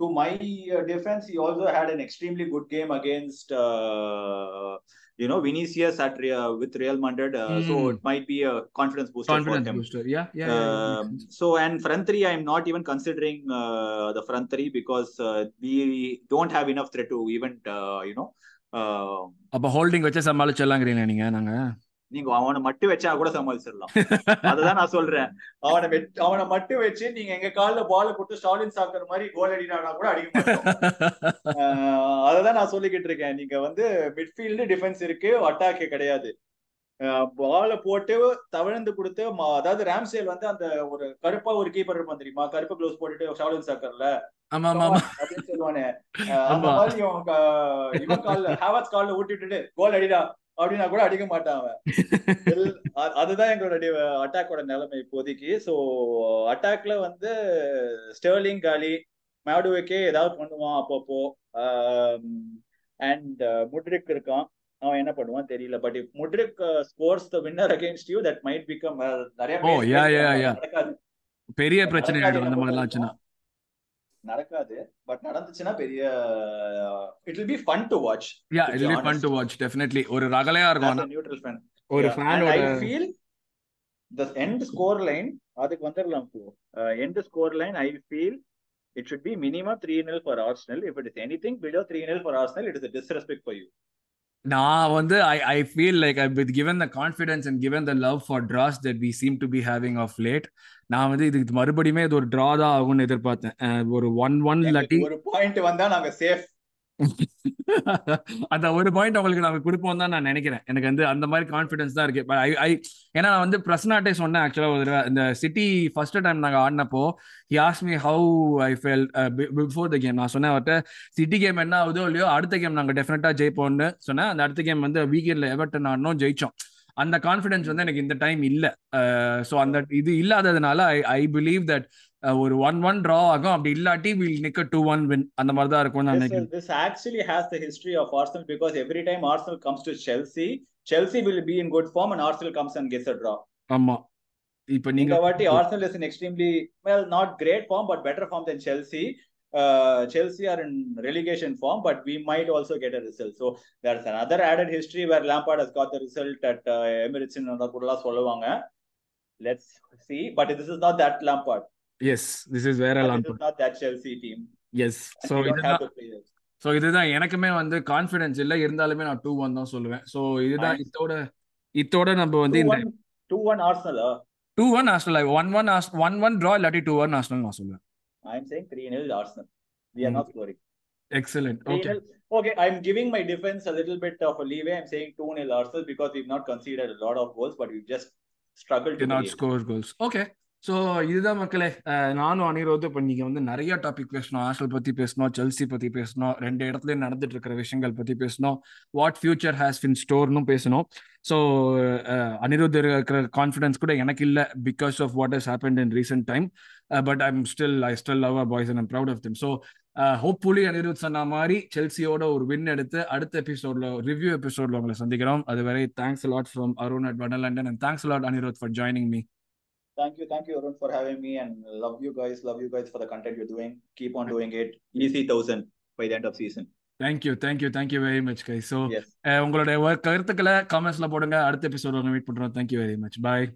to my uh, defense, he also had an extremely good game against, uh, you know, Vinicius at Real, with Real Madrid. Uh, So Mm. it might be a confidence booster confidence for him. Booster yeah yeah Um, so and front three, I'm not even considering uh, the front three because uh, we don't have enough threat to even uh, you know. அப்ப Holding வச்சு சமாளிச்சிடலாங்கிறீங்க நீங்க நாங்க? நீங்க அவனை மட்டும் வச்சா கூட சமாளிச்சிடலாம். அதுதான் நான் சொல்றேன். அவனை அவனை மட்டும் வச்சு நீங்க எங்க கால்ல பால் போட்டு ஸ்டாலின் சாக்கர் மாதிரி கோல் அடினானா கூட அடிக்க (laughs) அததான் நான் சொல்லிக்கிட்டு இருக்கேன். நீங்க வந்து மிட்ஃபீல்டு டிஃபென்ஸ் இருக்கு அட்டாக் கிடையாது. பால போட்டு தவிழ்ந்து கொடுத்து அதாவது ராம்சேல் வந்து அந்த ஒரு கருப்பா ஒரு கீப்பர் இருப்பான் தெரியுமா? கருப்பு க்ளோஸ் போட்டுட்டு ஷாலின் சாக்கர்ல ஆமா ஆமா ஆமா. அப்படின்னு சொல்லுவானே. ஆஹ் அந்த ஆமா. மாதிரி இவன் க- இவன் கால்ல ஹேவர்ஸ் கால்ல ஊட்டி விட்டுட்டு கோல் அடிடா அப்படின்னா கூட அடிக்க மாட்டான் அவன். அதுதான் எங்களோட அட்டாக்கோட நிலைமை இப்போதைக்கு. சோ அட்டாக்ல வந்து ஸ்டெர்லிங் காலி மேடுவேக்கே ஏதாவது பண்ணுவான் அப்பப்போ. அண்ட் முட்ரிக் இருக்கான். அவன் என்ன பண்ணுவான் தெரியல. But if Mudryk scores the winner against you that might become நிறைய Oh, பெரிய பிரச்சனை ஆயிடும் அந்த மாதிரிலாம் ஆச்சுன்னா. நடக்காது பட் நடந்துச்சுன்னா பெரிய it will be fun to watch yeah it be fun. To watch definitely ஒரு ரகலையா இருக்கும் neutral fan ஒரு ஃபேனோட I feel the end score line அதுக்கு வந்துடலாம் இப்போ end score line I feel it should be minimum 3 nil for Arsenal if it is anything below 3 nil for Arsenal it is a disrespect for you நான் வந்து I I feel like I with given the confidence and given the love for draws that we seem to be having of late நான் வந்து இதுக்கு மறுபடியுமே இது ஒரு draw தான் ஆகும்னு எதிர்பார்த்தேன். ஒரு ஒன் ஒன் இல்லாட்டி ஒரு பாயிண்ட் வந்தா நாங்க சேஃப் அந்த ஒரு பாயிண்ட் உங்களுக்கு நாங்க கொடுப்போம் தான் நான் நினைக்கிறேன். எனக்கு வந்து அந்த மாதிரி கான்ஃபிடன்ஸ் தான் இருக்கு. ஐ ஐ ஏன்னா நான் வந்து பிரஸ்னாட்டே சொன்னேன் ஆக்சுவலா ஒரு இந்த சிட்டி ஃபர்ஸ்ட் டைம் நாங்க ஆடினப்போ he as me how I felt before the game நான் சொன்னேன் அவர்கிட்ட சிட்டி கேம் என்ன ஆகுதோ இல்லையோ அடுத்த கேம் நாங்க டெஃபினட்டா ஜெயிப்போம்னு. சொன்னேன். அந்த அடுத்த கேம் வந்து வீக்கெண்ட்ல எவர்டன் ஆடணும் ஜெயிச்சோம். அந்த கான்ஃபிடன்ஸ் வந்து எனக்கு இந்த டைம் இல்ல. Uh, ஸோ அந்த இது இல்லாததுனால ஐ ஐ பிலீவ் தட் ஒரு ஒன் ஒன் ட்ரா ஆகும் அப்படி இல்லாட்டி வில் நிக்க டூ ஒன் வின் அந்த மாதிரி தான் இருக்கும் நான் நினைக்கிறேன் this actually has the history of Arsenal because every time Arsenal comes to Chelsea, Chelsea will be in good form and Arsenal comes and gets a draw. ஆமா இப்ப நீங்க வாட்டி Arsenal is in extremely well, not great form, but better form than Chelsea. Uh, Chelsea are in relegation form, but we might also get a result. So there's another added history where Lampard has got the result at uh, Emirates in சொல்லுவாங்க. Let's see, but this is not that Lampard. Yes this is வேற This is Lampard not that Chelsea team. Yes And so we don't have இதுதான் the players. So இதுதான் எனக்குமே வந்து confidence இல்லை இருந்தாலுமே நான் two one தான் சொல்லுவேன் ஸோ இதுதான் Nice. இதோட இதோட நம்ம வந்து Two இந்த one, two one Arsenal. Uh, two one Arsenal one one one one draw இல்லாட்டி டூ ஒன் ஆஸ்டல் நான் சொல்லுவேன் I'm saying 3 0 Arsenal. We are Mm. not scoring. Excellent 3 okay 0. Okay, I'm giving my defense a little bit of a leeway. I'm saying 2 0 Arsenal because we've not conceded a lot of goals, but we've just struggled to not create. Score goals okay so இதுதான் மக்களே நானும் அனிரோது இப்போ நீங்கள் வந்து நிறைய topic பேசணும். ஆசல் பற்றி பேசணும் செல்சி பற்றி பேசணும் ரெண்டு இடத்துலையும் நடந்துட்டு இருக்கிற விஷயங்கள் பற்றி பேசணும். வாட் ஃபியூச்சர் ஹேஸ் பின் ஸ்டோர்னும் பேசணும். ஸோ அனிருத் இருக்கிற கான்ஃபிடன்ஸ் கூட எனக்கு இல்லை because of what is happen in recent time but I'm still I still love a boys and I'm proud of them so hopefully Anirudh சொன்ன மாதிரி செல்சியோட ஒரு வின் எடுத்து அடுத்த எபிசோட்ல ரிவ்யூ எபிசோட்ல உங்களை சந்திக்கிறோம். அதுவரை thanks lot from Arun at wonder and thanks lot Anirudh for joining me Thank you, thank you, Arun, for having me, and love you guys. Love you guys for the content you're doing. Keep on doing it. Easy thousand by the end of season. Thank you thank you thank you very much guys. உங்களுடைய கருத்துக்களை காமெண்ட்ஸ்ல போடுங்க அடுத்த episode meet பண்றோம் thank you very much bye.